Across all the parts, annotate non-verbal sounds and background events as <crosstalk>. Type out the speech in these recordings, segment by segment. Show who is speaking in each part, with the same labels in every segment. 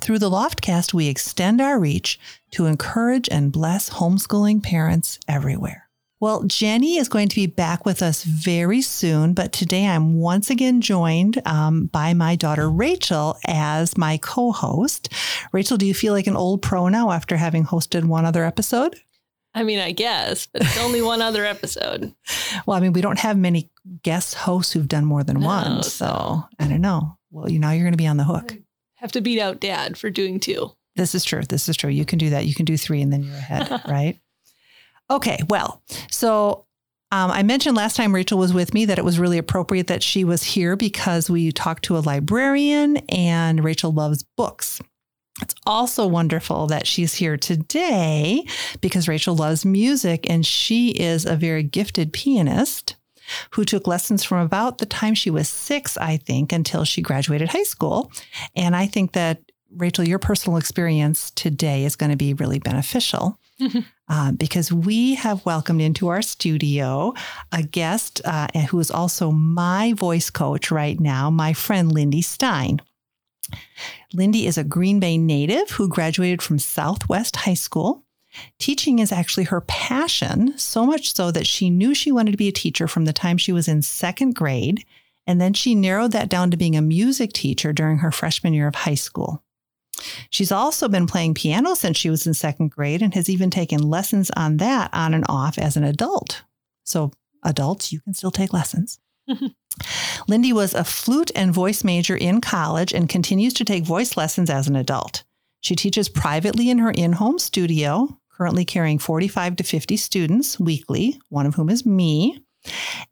Speaker 1: Through the Loftcast, we extend our reach to encourage and bless homeschooling parents everywhere. Well, Jenny is going to be back with us very soon, but today I'm once again joined um, by my daughter Rachel as my co host. Rachel, do you feel like an old pro now after having hosted one other episode?
Speaker 2: I mean, I guess, but it's only one other episode. <laughs>
Speaker 1: Well, I mean, we don't have many guest hosts who've done more than
Speaker 2: No,
Speaker 1: one. So I don't know. Well, you know, you're going to be on the hook.
Speaker 2: Have to beat out dad for doing two.
Speaker 1: This is true. This is true. You can do that. You can do three and then you're ahead, <laughs> right? Okay. Well, so um, I mentioned last time Rachel was with me that it was really appropriate that she was here because we talked to a librarian and Rachel loves books. It's also wonderful that she's here today because Rachel loves music and she is a very gifted pianist who took lessons from about the time she was six, I think, until she graduated high school. And I think that, Rachel, your personal experience today is going to be really beneficial. <laughs> Uh, because we have welcomed into our studio a guest uh, who is also my voice coach right now, my friend Lindy Stein. Lindy is a Green Bay native who graduated from Southwest High School. Teaching is actually her passion, so much so that she knew she wanted to be a teacher from the time she was in second grade. And then she narrowed that down to being a music teacher during her freshman year of high school. She's also been playing piano since she was in second grade and has even taken lessons on that on and off as an adult. So, adults, you can still take lessons. <laughs> Lindy was a flute and voice major in college and continues to take voice lessons as an adult. She teaches privately in her in home studio, currently carrying 45 to 50 students weekly, one of whom is me.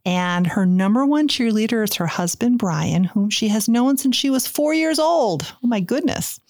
Speaker 1: And her number one cheerleader is her husband, Brian, whom she has known since she was four years old. Oh my goodness.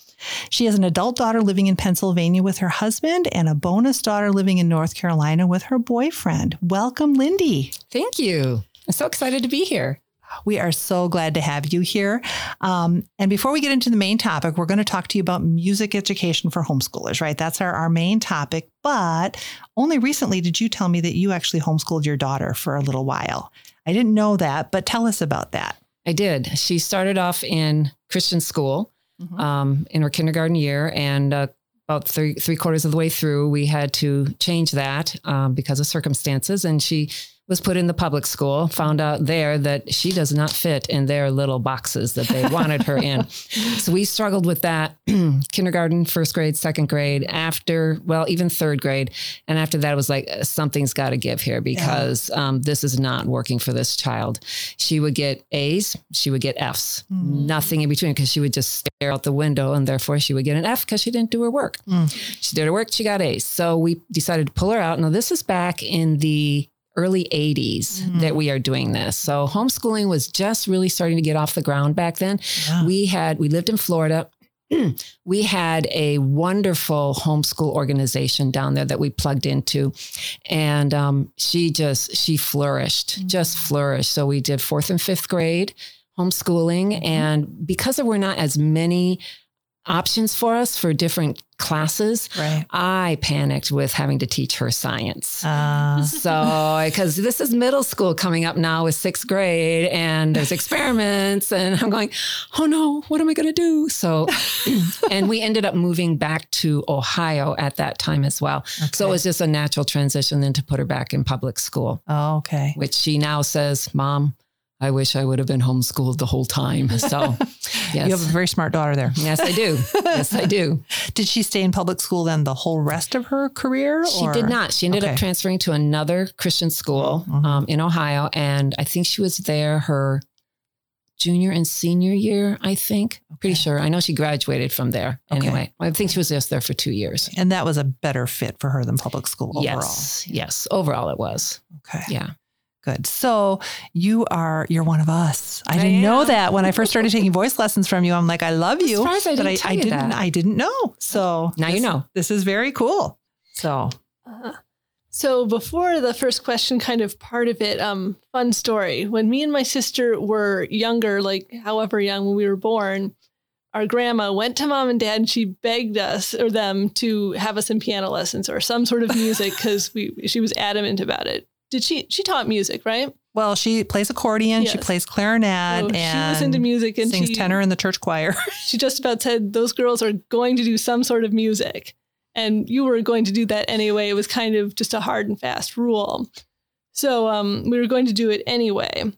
Speaker 1: She has an adult daughter living in Pennsylvania with her husband and a bonus daughter living in North Carolina with her boyfriend. Welcome, Lindy.
Speaker 3: Thank you. I'm so excited to be here.
Speaker 1: We are so glad to have you here. Um, and before we get into the main topic, we're going to talk to you about music education for homeschoolers, right? That's our, our main topic. But only recently did you tell me that you actually homeschooled your daughter for a little while. I didn't know that, but tell us about that.
Speaker 3: I did. She started off in Christian school um, in her kindergarten year, and uh, about three three quarters of the way through, we had to change that um, because of circumstances, and she was put in the public school. Found out there that she does not fit in their little boxes that they wanted her in. <laughs> So we struggled with that <clears throat> kindergarten, first grade, second grade, after well, even third grade, and after that, it was like uh, something's got to give here because um, this is not working for this child. She would get A's, she would get F's, nothing in between because she would just stare out the window, and therefore she would get an F because she didn't do her work. She did her work, she got A's. So we decided to pull her out. Now this is back in the early 80s mm-hmm. that we are doing this. So homeschooling was just really starting to get off the ground back then.
Speaker 1: Yeah.
Speaker 3: We had we lived in Florida. <clears throat> we had a wonderful homeschool organization down there that we plugged into and um, she just she flourished mm-hmm. just flourished so we did fourth and fifth grade homeschooling mm-hmm. and because there were not as many options for us for different classes
Speaker 1: Right.
Speaker 3: i panicked with having to teach her science
Speaker 1: Uh,
Speaker 3: so, because this is middle school coming up now with sixth grade and there's experiments, and I'm going, oh no, what am I going to do? So, <clears throat> and we ended up moving back to Ohio at that time as well. So it was just a natural transition then to put her back in public school,
Speaker 1: oh, okay.
Speaker 3: which she now says, Mom, I wish I would have been homeschooled the whole time. So, yes. <laughs>
Speaker 1: You have a very smart daughter there.
Speaker 3: yes, I do. Yes, I do. <laughs>
Speaker 1: Did she stay in public school then the whole rest of her career?
Speaker 3: She
Speaker 1: or-
Speaker 3: did not. She ended
Speaker 1: Okay.
Speaker 3: up transferring to another Christian school
Speaker 1: Mhm.
Speaker 3: um, in Ohio, and I think she was there her junior and senior year. I think, pretty sure. I know she graduated from there.
Speaker 1: Okay.
Speaker 3: Anyway, I think she was just there for two years.
Speaker 1: And that was a better fit for her than public school overall.
Speaker 3: Yes, yes. Overall, it was.
Speaker 1: Okay.
Speaker 3: Yeah.
Speaker 1: Good. So you are you're one of us. I
Speaker 3: I
Speaker 1: didn't know that when I first started taking voice lessons from you. I'm like, I love you.
Speaker 3: surprised I
Speaker 1: but
Speaker 3: didn't
Speaker 1: I,
Speaker 3: tell
Speaker 1: I
Speaker 3: you
Speaker 1: didn't
Speaker 3: that.
Speaker 1: I didn't know. So
Speaker 3: Now you know.
Speaker 1: This is very cool. So
Speaker 2: Uh, So before the first question, kind of part of it, um, fun story. When me and my sister were younger, like however young when we were born, our grandma went to mom and dad and she begged us or them to have us in piano lessons or some sort of music because we she was adamant about it. Did she she taught music, right?
Speaker 1: Well, she plays accordion, she plays clarinet,
Speaker 2: So she
Speaker 1: and
Speaker 2: was into music and
Speaker 1: sings
Speaker 2: she
Speaker 1: tenor in the church choir. <laughs>
Speaker 2: she just about said those girls are going to do some sort of music. And you were going to do that anyway. It was kind of just a hard and fast rule. So um, we were going to do it anyway.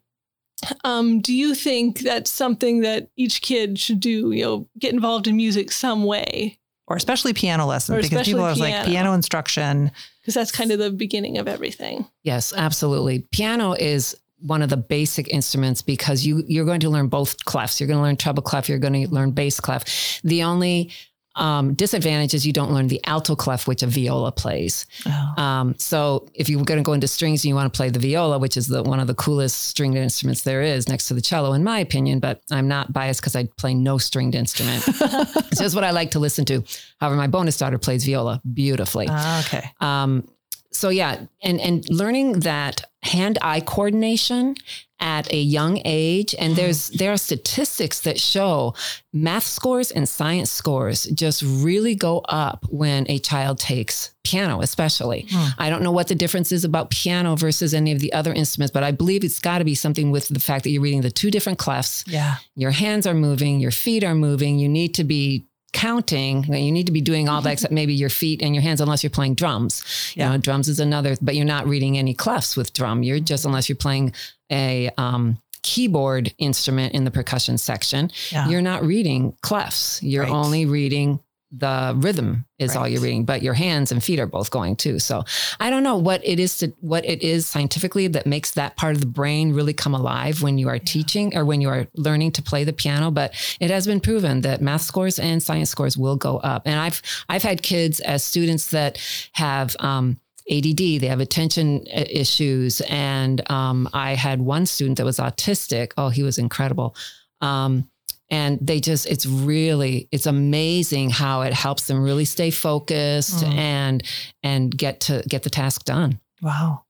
Speaker 2: Um, do you think that's something that each kid should do you know get involved in music some way?
Speaker 1: Or especially piano lessons
Speaker 2: Or
Speaker 1: because people are like
Speaker 2: piano
Speaker 1: instruction.
Speaker 2: Because that's kind of the beginning of everything
Speaker 3: Yes, absolutely. Piano is one of the basic instruments because you you're going to learn both clefs. You're going to learn treble clef. You're going to learn bass clef. The only um, disadvantage is you don't learn the alto clef, which a viola plays.
Speaker 1: Oh.
Speaker 3: Um, so if you're going to go into strings and you want to play the viola, which is the one of the coolest stringed instruments there is, next to the cello, in my opinion, but I'm not biased because I play no stringed instrument. <laughs> it's just what I like to listen to. However, my bonus daughter plays viola beautifully.
Speaker 1: Ah, okay.
Speaker 3: Um, so yeah, and and learning that hand-eye coordination at a young age, and there's there are statistics that show math scores and science scores just really go up when a child takes piano, especially.
Speaker 1: Hmm.
Speaker 3: I don't know what the difference is about piano versus any of the other instruments, but I believe it's got to be something with the fact that you're reading the two different clefs
Speaker 1: Yeah.
Speaker 3: your hands are moving, your feet are moving. You need to be counting. You need to be doing all that except maybe your feet and your hands, unless you're playing drums.
Speaker 1: Yeah.
Speaker 3: You know, drums is another, but you're not reading any clefs with drum. You're just unless you're playing a um, keyboard instrument in the percussion section.
Speaker 1: Yeah.
Speaker 3: You're not reading clefs. You're
Speaker 1: Right.
Speaker 3: only reading the rhythm is all you're reading, but your hands and feet are both going too. So I don't know what it is to what it is scientifically that makes that part of the brain really come alive when you are teaching or when you are learning to play the piano. But it has been proven that math scores and science scores will go up. And I've I've had kids as students that have um, ADD, they have attention uh, issues, and um, I had one student that was autistic. Oh, he was incredible. Um, and they just it's really it's amazing how it helps them really stay focused
Speaker 1: Mm.
Speaker 3: and and get to get the task done
Speaker 1: Wow.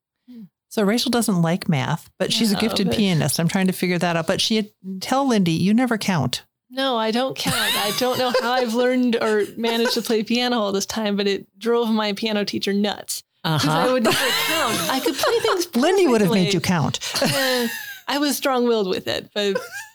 Speaker 1: So Rachel doesn't like math, but she's a gifted
Speaker 2: but-
Speaker 1: pianist. I'm trying to figure that out. But she had, tell Lindy, you never count.
Speaker 2: no i don't count i don't know how i've learned or managed to play piano all this time but it drove my piano teacher nuts because i
Speaker 3: uh-huh
Speaker 2: would never count i could play things <laughs>
Speaker 1: Lindy would have made you count.
Speaker 2: Eh, I was strong willed with it, but <laughs>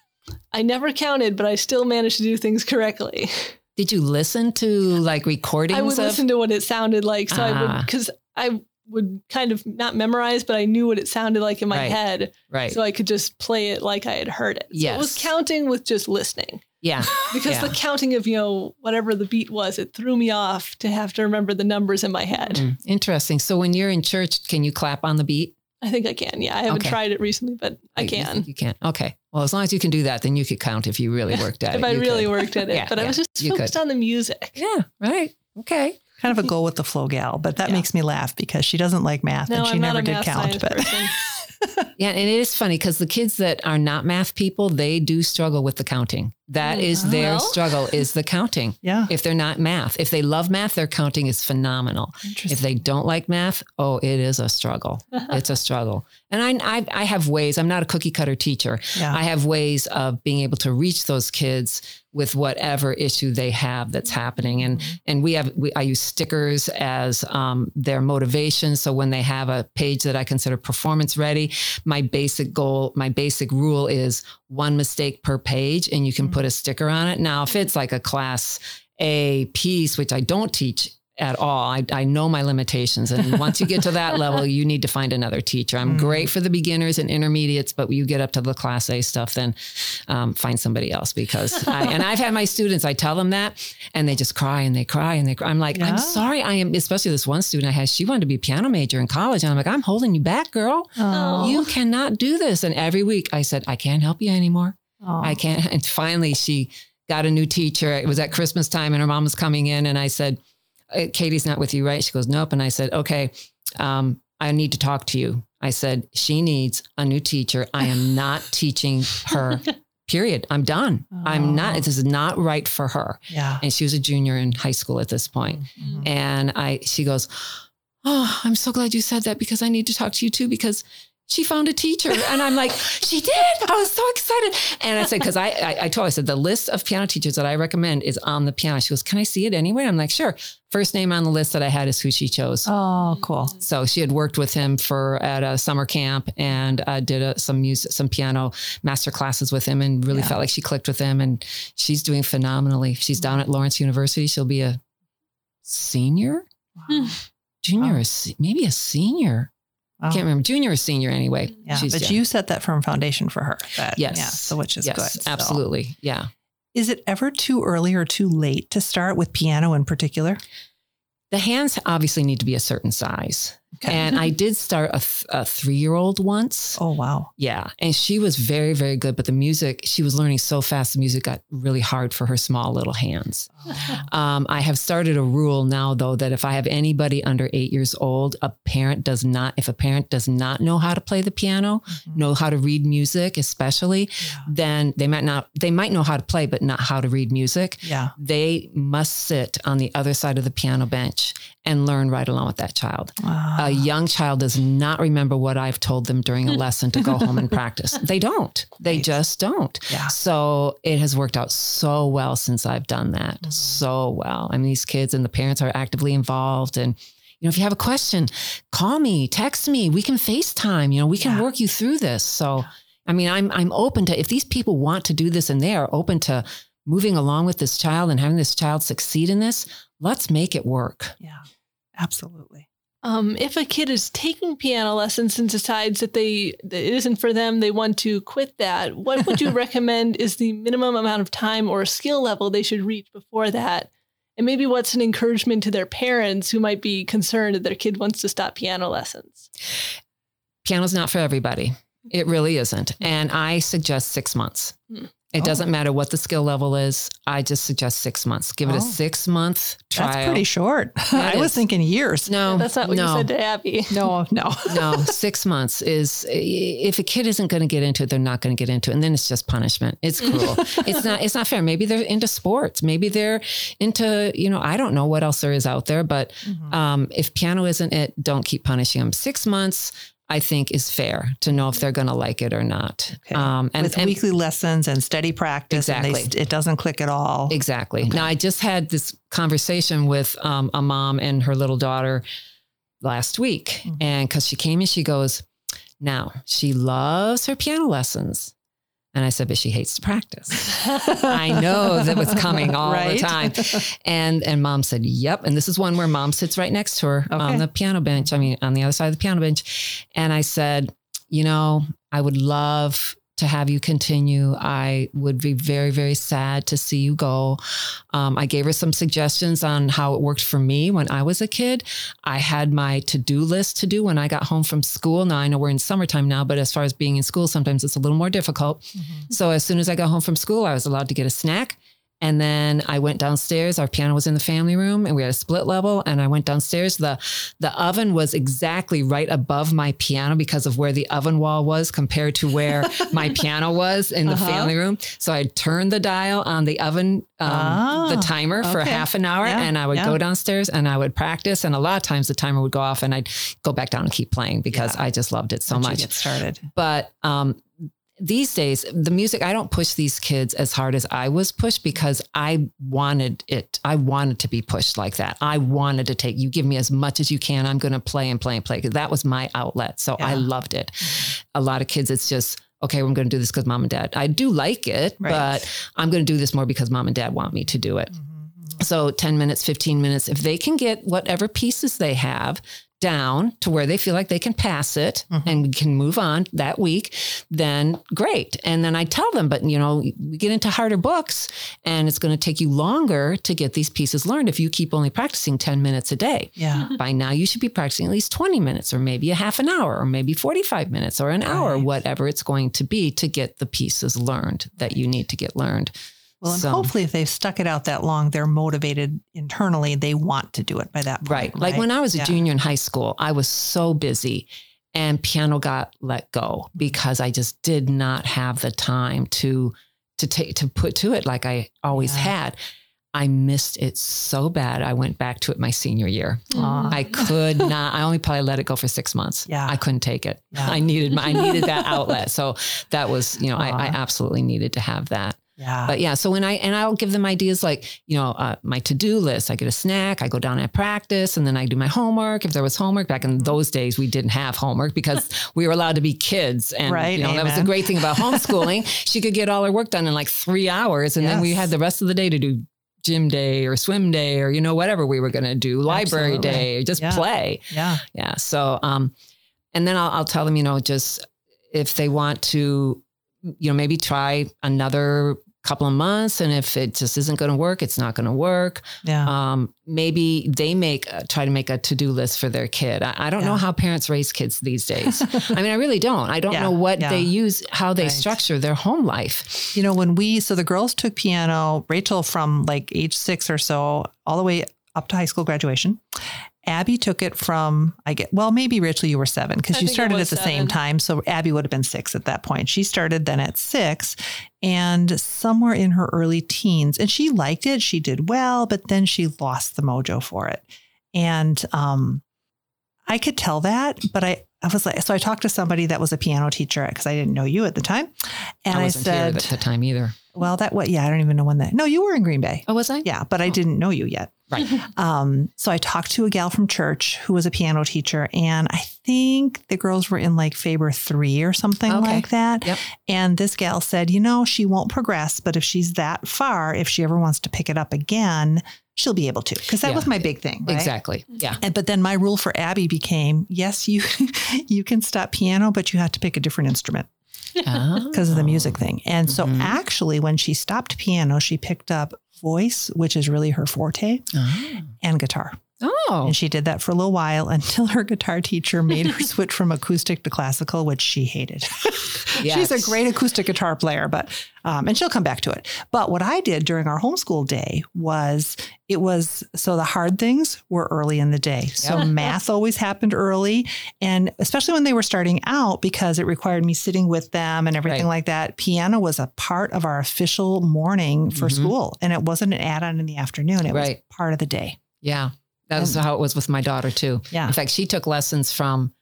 Speaker 2: I never counted, but I still managed to do things correctly.
Speaker 3: did you listen to like recordings
Speaker 2: I would
Speaker 3: of
Speaker 2: listen to what it sounded like. So I
Speaker 3: Ah.
Speaker 2: would, because I would kind of not memorize, but I knew what it sounded like in my
Speaker 3: Right.
Speaker 2: head.
Speaker 3: right
Speaker 2: So I could just play it like I had heard it. So it was counting with just listening.
Speaker 3: yeah <laughs>
Speaker 2: Because
Speaker 3: Yeah.
Speaker 2: the counting of, you know, whatever the beat was, it threw me off to have to remember the numbers in my head.
Speaker 3: Mm, interesting so when you're in church can you clap on the beat
Speaker 2: I think I can. Yeah. I haven't
Speaker 3: Okay.
Speaker 2: tried it recently, but I
Speaker 3: You- you
Speaker 2: can.
Speaker 3: think you can okay well as long as you can do that then you could count if you really <laughs> worked at it
Speaker 2: If I really
Speaker 3: could.
Speaker 2: worked at it.
Speaker 3: Yeah,
Speaker 2: but I was just focused
Speaker 3: could.
Speaker 2: on the music.
Speaker 3: yeah right okay
Speaker 1: Kind of a <laughs> go with the flow gal, but that
Speaker 2: Yeah.
Speaker 1: makes me laugh because she doesn't like math
Speaker 2: No,
Speaker 1: and she
Speaker 2: I'm
Speaker 1: never
Speaker 2: not a
Speaker 1: did
Speaker 2: math
Speaker 1: count. But
Speaker 2: person. <laughs> <laughs>
Speaker 3: Yeah, and it is funny because the kids that are not math people, they do struggle with the counting. That
Speaker 2: Mm,
Speaker 3: is their
Speaker 2: well.
Speaker 3: struggle is the counting. <laughs>
Speaker 1: yeah,
Speaker 3: If they're not math, if they love math, their counting is phenomenal.
Speaker 1: interesting.
Speaker 3: If they don't like math, oh, it is a struggle. <laughs> it's a struggle. And I, I, I have ways. I'm not a cookie cutter teacher.
Speaker 1: yeah.
Speaker 3: I have ways of being able to reach those kids with whatever issue they have that's happening. And mm-hmm. and we have we, I use stickers as um, their motivation. So when they have a page that I consider performance ready, my basic goal, my basic rule is one mistake per page, and you can mm-hmm. put a sticker on it. Now, if mm-hmm. it's like a class A piece, which I don't teach at all. I, I know my limitations. And once you get to that <laughs> level, you need to find another teacher. I'm
Speaker 1: Mm.
Speaker 3: great for the beginners and intermediates, but when you get up to the class A stuff, then um, find somebody else because I, and I've had my students, I tell them that and they just cry and they cry and they cry. I'm like,
Speaker 1: Yeah.
Speaker 3: I'm sorry. I am, especially this one student I had, she wanted to be a piano major in college. And I'm like, I'm holding you back, girl.
Speaker 1: Oh,
Speaker 3: You cannot do this. And every week I said, I can't help you anymore.
Speaker 1: oh.
Speaker 3: I can't. And finally, she got a new teacher. It was at Christmas time, and her mom was coming in, and I said, "Uh, "Katie's not with you, right?" She goes, "Nope." And I said, "Okay, um, I need to talk to you." I said, "She needs a new teacher. I am not <laughs> teaching her. Period. I'm done. I'm not.
Speaker 1: Oh.
Speaker 3: This is not right for her."
Speaker 1: yeah.
Speaker 3: And she was a junior in high school at this point.
Speaker 1: Mhm.
Speaker 3: And I, she goes, Oh, I'm so glad you said that because I need to talk to you too because she found a teacher. And I'm like, <laughs> she did. I was so excited. And I said, because I, I, I told her, I said, the list of piano teachers that I recommend is on the piano. She goes, can I see it anyway? I'm like, sure. First name on the list that I had is who she chose.
Speaker 1: Oh, cool.
Speaker 3: So she had worked with him for at a summer camp and uh, did a, some music, some piano master classes with him, and really
Speaker 1: Yeah.
Speaker 3: felt like she clicked with him. And she's doing phenomenally. She's down at Lawrence University. She'll be a senior,
Speaker 2: Hmm.
Speaker 3: junior,
Speaker 1: Wow.
Speaker 3: or se- maybe a senior. I can't remember, junior or senior anyway.
Speaker 1: Yeah,
Speaker 3: She's-
Speaker 1: but you set that firm foundation for her. That,
Speaker 3: Yes.
Speaker 1: Yeah, so which is
Speaker 3: yes,
Speaker 1: good. So-
Speaker 3: absolutely, yeah.
Speaker 1: Is it ever too early or too late to start with piano in particular?
Speaker 3: The hands obviously need to be a certain size,
Speaker 1: Okay.
Speaker 3: and I did start a, th- a three-year-old once.
Speaker 1: oh, wow.
Speaker 3: Yeah. And she was very, very good. But the music, she was learning so fast, the music got really hard for her small little hands. <laughs> Um, I have started a rule now, though, that if I have anybody under eight years old, a parent does not, if a parent does not know how to play the piano,
Speaker 1: Mhm.
Speaker 3: know how to read music, especially,
Speaker 1: Yeah.
Speaker 3: then they might not, they might know how to play, but not how to read music.
Speaker 1: Yeah.
Speaker 3: They must sit on the other side of the piano bench and learn right along with that child
Speaker 1: Wow.
Speaker 3: A young child does not remember what I've told them during a lesson to go home and practice. <laughs> They don't. They
Speaker 1: Right.
Speaker 3: just don't.
Speaker 1: yeah.
Speaker 3: So it has worked out so well since I've done that.
Speaker 1: Mhm.
Speaker 3: So well. I mean, these kids and the parents are actively involved. And, you know, if you have a question, call me, text me. We can FaceTime. You know, we can
Speaker 1: Yeah.
Speaker 3: work you through this. So, I mean, I'm I'm open to if these people want to do this and they are open to moving along with this child and having this child succeed in this, let's make it work.
Speaker 1: Yeah. Absolutely.
Speaker 2: Um, if a kid is taking piano lessons and decides that they that it isn't for them, they want to quit that. What would you <laughs> recommend is the minimum amount of time or skill level they should reach before that? And maybe what's an encouragement to their parents who might be concerned that their kid wants to stop piano lessons?
Speaker 3: piano's not for everybody. It really isn't. And I suggest six months.
Speaker 2: Hmm.
Speaker 3: It
Speaker 1: Oh.
Speaker 3: doesn't matter what the skill level is. I just suggest six months. Give it
Speaker 1: Oh.
Speaker 3: a six month trial.
Speaker 1: That's pretty short. <laughs>
Speaker 3: Yeah,
Speaker 1: I
Speaker 3: it
Speaker 1: was thinking years.
Speaker 3: no,
Speaker 2: That's not what
Speaker 3: no,
Speaker 2: you said to Abby. <laughs>
Speaker 1: No, no. <laughs>
Speaker 3: no, six months is if a kid isn't going to get into it, they're not going to get into it, and then it's just punishment. It's cruel. it's not. It's not fair. Maybe they're into sports. Maybe they're into you know I don't know what else there is out there. But
Speaker 1: Mhm.
Speaker 3: um, if piano isn't it, don't keep punishing them. Six months. I think is fair to know if they're going to like it or not.
Speaker 1: Okay.
Speaker 3: Um, and,
Speaker 1: With
Speaker 3: and-
Speaker 1: weekly lessons and steady practice, and they,
Speaker 3: Exactly.
Speaker 1: it doesn't click at all.
Speaker 3: Exactly.
Speaker 1: Okay.
Speaker 3: Now, I just had this conversation with um, a mom and her little daughter last week.
Speaker 1: Mhm.
Speaker 3: And because she came and she goes, Now, she loves her piano lessons. And I said, But she hates to practice. <laughs> I know that was coming all the time. And and mom said, Yep. And this is one where mom sits right next to her
Speaker 1: Okay.
Speaker 3: on the piano bench. I mean, on the other side of the piano bench. And I said, You know, I would love to have you continue. I would be very, very sad to see you go. Um, I gave her some suggestions on how it worked for me when I was a kid. I had my to do list to do when I got home from school. Now I know we're in summertime now, but as far as being in school, sometimes it's a little more difficult.
Speaker 1: Mhm.
Speaker 3: So as soon as I got home from school, I was allowed to get a snack. And then I went downstairs. Our piano was in the family room and we had a split level. And I went downstairs. The the oven was exactly right above my piano because of where the oven wall was compared to where <laughs> my piano was in the
Speaker 1: Uh-huh.
Speaker 3: family room. So I turned the dial on the oven, um, the
Speaker 1: Ah,
Speaker 3: timer for
Speaker 1: okay.
Speaker 3: half an hour,
Speaker 1: Yeah,
Speaker 3: and I would
Speaker 1: yeah.
Speaker 3: go downstairs and I would practice. And a lot of times the timer would go off and I'd go back down and keep playing because
Speaker 1: Yeah.
Speaker 3: I just loved it so
Speaker 1: Once
Speaker 3: much
Speaker 1: get started.
Speaker 3: but um, these days the music i don't push these kids as hard as i was pushed because i wanted it. I wanted to be pushed like that. I wanted to take you give me as much as you can i'm going to play and play and play. 'Cause that was my outlet. So i loved it. A lot of kids it's just okay i'm going to do this because mom and dad. I do like it
Speaker 1: Right.
Speaker 3: but i'm going to do this more because mom and dad want me to do it.
Speaker 1: Mhm.
Speaker 3: so 10 minutes, 15 minutes, if they can get whatever pieces they have down to where they feel like they can pass it
Speaker 1: Mhm.
Speaker 3: and we can move on that week, then great. And then I tell them, but you know, we get into harder books and it's going to take you longer to get these pieces learned if you keep only practicing 10 minutes a day.
Speaker 1: Yeah. <laughs>
Speaker 3: By now, you should be practicing at least 20 minutes or maybe a half an hour or maybe 45 minutes or an hour,
Speaker 1: Right.
Speaker 3: whatever it's going to be to get the pieces learned that you need to get learned.
Speaker 1: Well, and
Speaker 3: So-
Speaker 1: hopefully, if they've stuck it out that long, they're motivated internally. They want to do it by that point.
Speaker 3: Right. Like when I was a
Speaker 1: Yeah.
Speaker 3: junior in high school, I was so busy and piano got let go mm-hmm. because I just did not have the time to to take to put to it like I always
Speaker 1: Yeah.
Speaker 3: had. I missed it so bad. I went back to it my senior year.
Speaker 1: Aw.
Speaker 3: I could <laughs> not. I only probably let it go for six months.
Speaker 1: Yeah.
Speaker 3: I couldn't take it.
Speaker 1: Yeah.
Speaker 3: I needed my, I needed that outlet. So that was, you know, I, I absolutely needed to have that.
Speaker 1: Yeah.
Speaker 3: But yeah, so when I and I'll give them ideas like you know uh, my to do list. I get a snack. I go down and practice, and then I do my homework. If there was homework back in those days, we didn't have homework because <laughs> we were allowed to be kids, and
Speaker 1: Right,
Speaker 3: you know that was the great thing about <laughs> homeschooling. she could get all her work done in like three hours, and then we had the rest of the day to do gym day or swim day or you know whatever we were going to do, library
Speaker 1: Absolutely.
Speaker 3: day, or just
Speaker 1: Yeah.
Speaker 3: play
Speaker 1: yeah.
Speaker 3: yeah so um and then I'll, I'll tell them you know just if they want to you know maybe try another couple of months and if it just isn't going to work it's not going to work
Speaker 1: Yeah.
Speaker 3: um maybe they make uh, try to make a to-do list for their kid i, I don't know how parents raise kids these days <laughs> i mean i really don't i don't
Speaker 1: Yeah,
Speaker 3: know what
Speaker 1: yeah.
Speaker 3: they use how they
Speaker 1: Right.
Speaker 3: structure their home life
Speaker 1: You know, when we, so the girls took piano, Rachel from like age six or so, all the way up to high school graduation. Abby took it from, I get, well, maybe Rachel, you were seven because you started at the same time. So Abby would have been six at that point. She started then at six and somewhere in her early teens. And she liked it. She did well, but then she lost the mojo for it. And um, I could tell that, but I, I was like, so I talked to somebody that was a piano teacher because I didn't know you at the time. And
Speaker 3: i
Speaker 1: I,
Speaker 3: wasn't
Speaker 1: said,
Speaker 3: here at the time either
Speaker 1: well, that what? Yeah, I don't even know when that. No, you were in Green Bay.
Speaker 3: oh was i
Speaker 1: Yeah, but I
Speaker 3: Oh.
Speaker 1: didn't know you yet.
Speaker 3: right <laughs>
Speaker 1: Um, so I talked to a gal from church who was a piano teacher, and I think the girls were in like Faber three or something
Speaker 3: Okay.
Speaker 1: like that.
Speaker 3: Yep.
Speaker 1: And this gal said, you know, she won't progress, but if she's that far, if she ever wants to pick it up again, she'll be able to. Because that
Speaker 3: Yeah.
Speaker 1: was my big thing. Right?
Speaker 3: exactly yeah
Speaker 1: And, but then my rule for Abby became, yes, you <laughs> you can stop piano, but you have to pick a different instrument because of the music thing. And so
Speaker 3: Mhm.
Speaker 1: actually, when she stopped piano, she picked up voice, which is really her forte,
Speaker 3: oh,
Speaker 1: and guitar.
Speaker 3: Oh.
Speaker 1: And she did that for a little while until her guitar teacher made her <laughs> switch from acoustic to classical, which she hated. <laughs> She's a great acoustic guitar player, but um, and she'll come back to it. But what I did during our homeschool day was it was so the hard things were early in the day. So math always happened early, and especially when they were starting out because it required me sitting with them and everything
Speaker 3: Right.
Speaker 1: like that. Piano was a part of our official morning for
Speaker 3: Mhm.
Speaker 1: school, and it wasn't an add-on in the afternoon. It was part of the day.
Speaker 3: Yeah. That was how it was with my daughter too.
Speaker 1: Yeah.
Speaker 3: In fact, she took lessons from,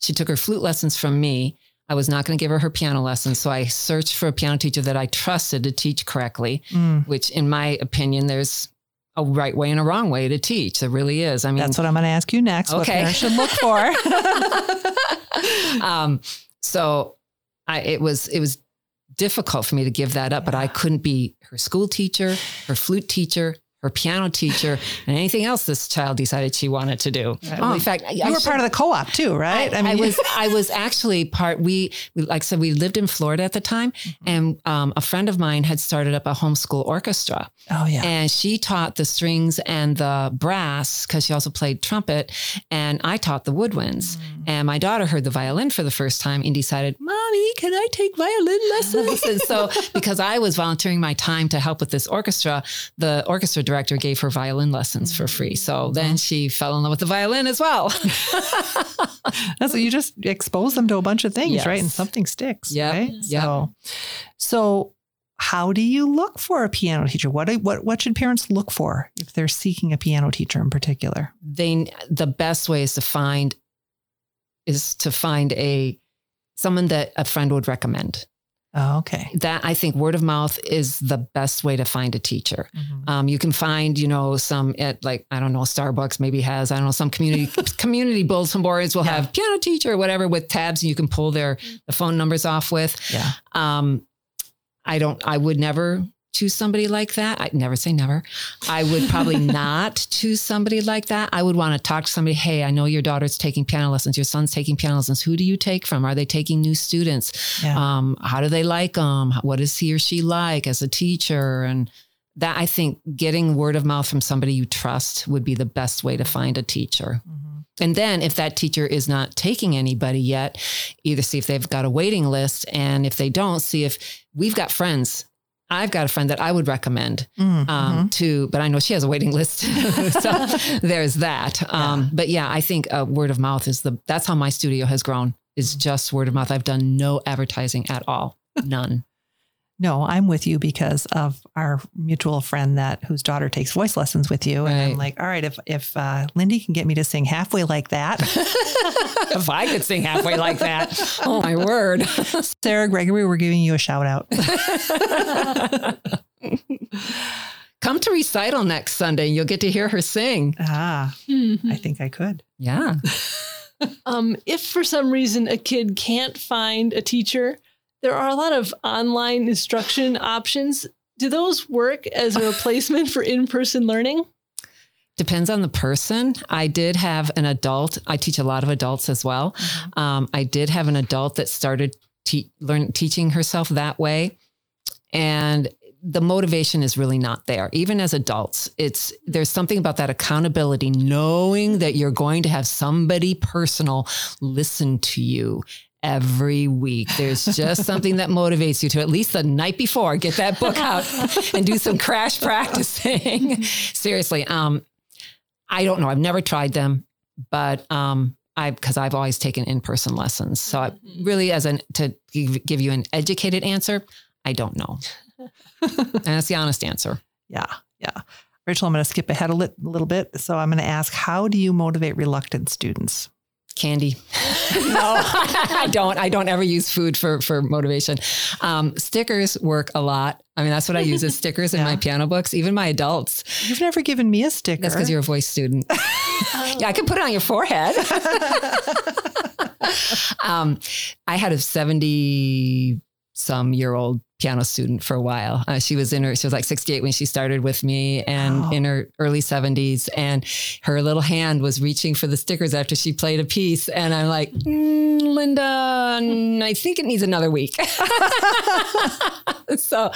Speaker 3: she took her flute lessons from me. I was not going to give her her piano lessons. So I searched for a piano teacher that I trusted to teach correctly,
Speaker 1: Mm.
Speaker 3: which in my opinion, there's a right way and a wrong way to teach. There really is. I mean,
Speaker 1: That's what I'm going to ask you next. What
Speaker 3: Okay.
Speaker 1: parents should look for. <laughs> <laughs>
Speaker 3: um, so I, it was, it was difficult for me to give that up, but I couldn't be her school teacher, her flute teacher, her piano teacher, and anything else this child decided she wanted to do.
Speaker 1: Right.
Speaker 3: Oh, in fact,
Speaker 1: you
Speaker 3: I
Speaker 1: were
Speaker 3: should-
Speaker 1: part of the co-op too, right?
Speaker 3: I, I was <laughs> I was actually part. We, we like I said we lived in Florida at the time,
Speaker 1: Mm-hmm.
Speaker 3: and um, a friend of mine had started up a homeschool orchestra,
Speaker 1: oh yeah.
Speaker 3: and she taught the strings and the brass because she also played trumpet, and I taught the woodwinds.
Speaker 1: Mm-hmm.
Speaker 3: And my daughter heard the violin for the first time and decided, "Mommy, can I take violin lessons?" and so <laughs> because I was volunteering my time to help with this orchestra, the orchestra director gave her violin lessons for free. So then she fell in love with the violin as well. <laughs>
Speaker 1: That's what you just expose them to a bunch of things,
Speaker 3: Yes.
Speaker 1: right? And something sticks.
Speaker 3: Yeah.
Speaker 1: Right.
Speaker 3: Yep.
Speaker 1: So, so how do you look for a piano teacher? What what what should parents look for if they're seeking a piano teacher in particular?
Speaker 3: they the best way is to find is to find a someone that a friend would recommend
Speaker 1: Oh, okay.
Speaker 3: that i think word of mouth is the best way to find a teacher
Speaker 1: Mhm.
Speaker 3: um, you can find you know some at like i don't know starbucks maybe has i don't know some community <laughs> community bulletin boards will
Speaker 1: Yeah.
Speaker 3: have piano teacher or whatever with tabs and you can pull their the phone numbers off with
Speaker 1: Yeah.
Speaker 3: um, I don't, I would never choose somebody like that. I never say never. I would probably <laughs> not choose somebody like that. I would want to talk to somebody. Hey, I know your daughter's taking piano lessons. Your son's taking piano lessons. Who do you take from? Are they taking new students?
Speaker 1: Yeah.
Speaker 3: Um, how do they like them? What is he or she like as a teacher? And that I think getting word of mouth from somebody you trust would be the best way to find a teacher.
Speaker 1: Mhm.
Speaker 3: And then if that teacher is not taking anybody yet, either see if they've got a waiting list. And if they don't, see if we've got friends. I've got a friend that I would recommend
Speaker 1: Mhm.
Speaker 3: um, to, but I know she has a waiting list. <laughs> so there's that. Um, But yeah, I think uh, word of mouth is the, that's how my studio has grown is just word of mouth. I've done no advertising at all. None.
Speaker 1: No, I'm with you because of our mutual friend that whose daughter takes voice lessons with you, and I'm like, all right, if if uh, Lindy can get me to sing halfway like that, <laughs>
Speaker 3: if I could sing halfway like that, <laughs> oh my word.
Speaker 1: Sarah Gregory, we're giving you a shout out. <laughs>
Speaker 3: Come to recital next Sunday you'll get to hear her sing.
Speaker 1: ah,
Speaker 2: Mhm.
Speaker 1: I think I could.
Speaker 3: Yeah.
Speaker 2: Um, if for some reason a kid can't find a teacher, there are a lot of online instruction options. Do those work as a replacement for in person learning?
Speaker 3: Depends on the person. I did have an adult. I teach a lot of adults as well. Um, I did have an adult that started te- learn teaching herself that way, and the motivation is really not there. Even as adults, it's there's something about that accountability, knowing that you're going to have somebody personal listen to you every week. There's just <laughs> something that motivates you to at least the night before get that book out and do some crash practicing. <laughs> Seriously, um, I don't know. I've never tried them, but um, I because I've always taken in person lessons. So I really, as an to give, you an educated answer, I don't know, and that's the honest answer.
Speaker 1: Yeah, yeah. Rachel, I'm going to skip ahead a lit- little bit. So I'm going to ask, how do you motivate reluctant students?
Speaker 3: Candy. no, <laughs> I don't. I don't ever use food for for motivation. Um, stickers work a lot. I mean, that's what I use as stickers in my piano books. Even my adults.
Speaker 1: You've never given me a sticker.
Speaker 3: That's because you're a voice student. <laughs> yeah, I can put it on your forehead. <laughs> um, I had a 70 some year old piano student for a while. Uh, she was in her, she was like 68 when she started with me and
Speaker 1: Wow.
Speaker 3: in her early 70s. And her little hand was reaching for the stickers after she played a piece. And I'm like, "Mm, Linda, I think it needs another week. <laughs> so,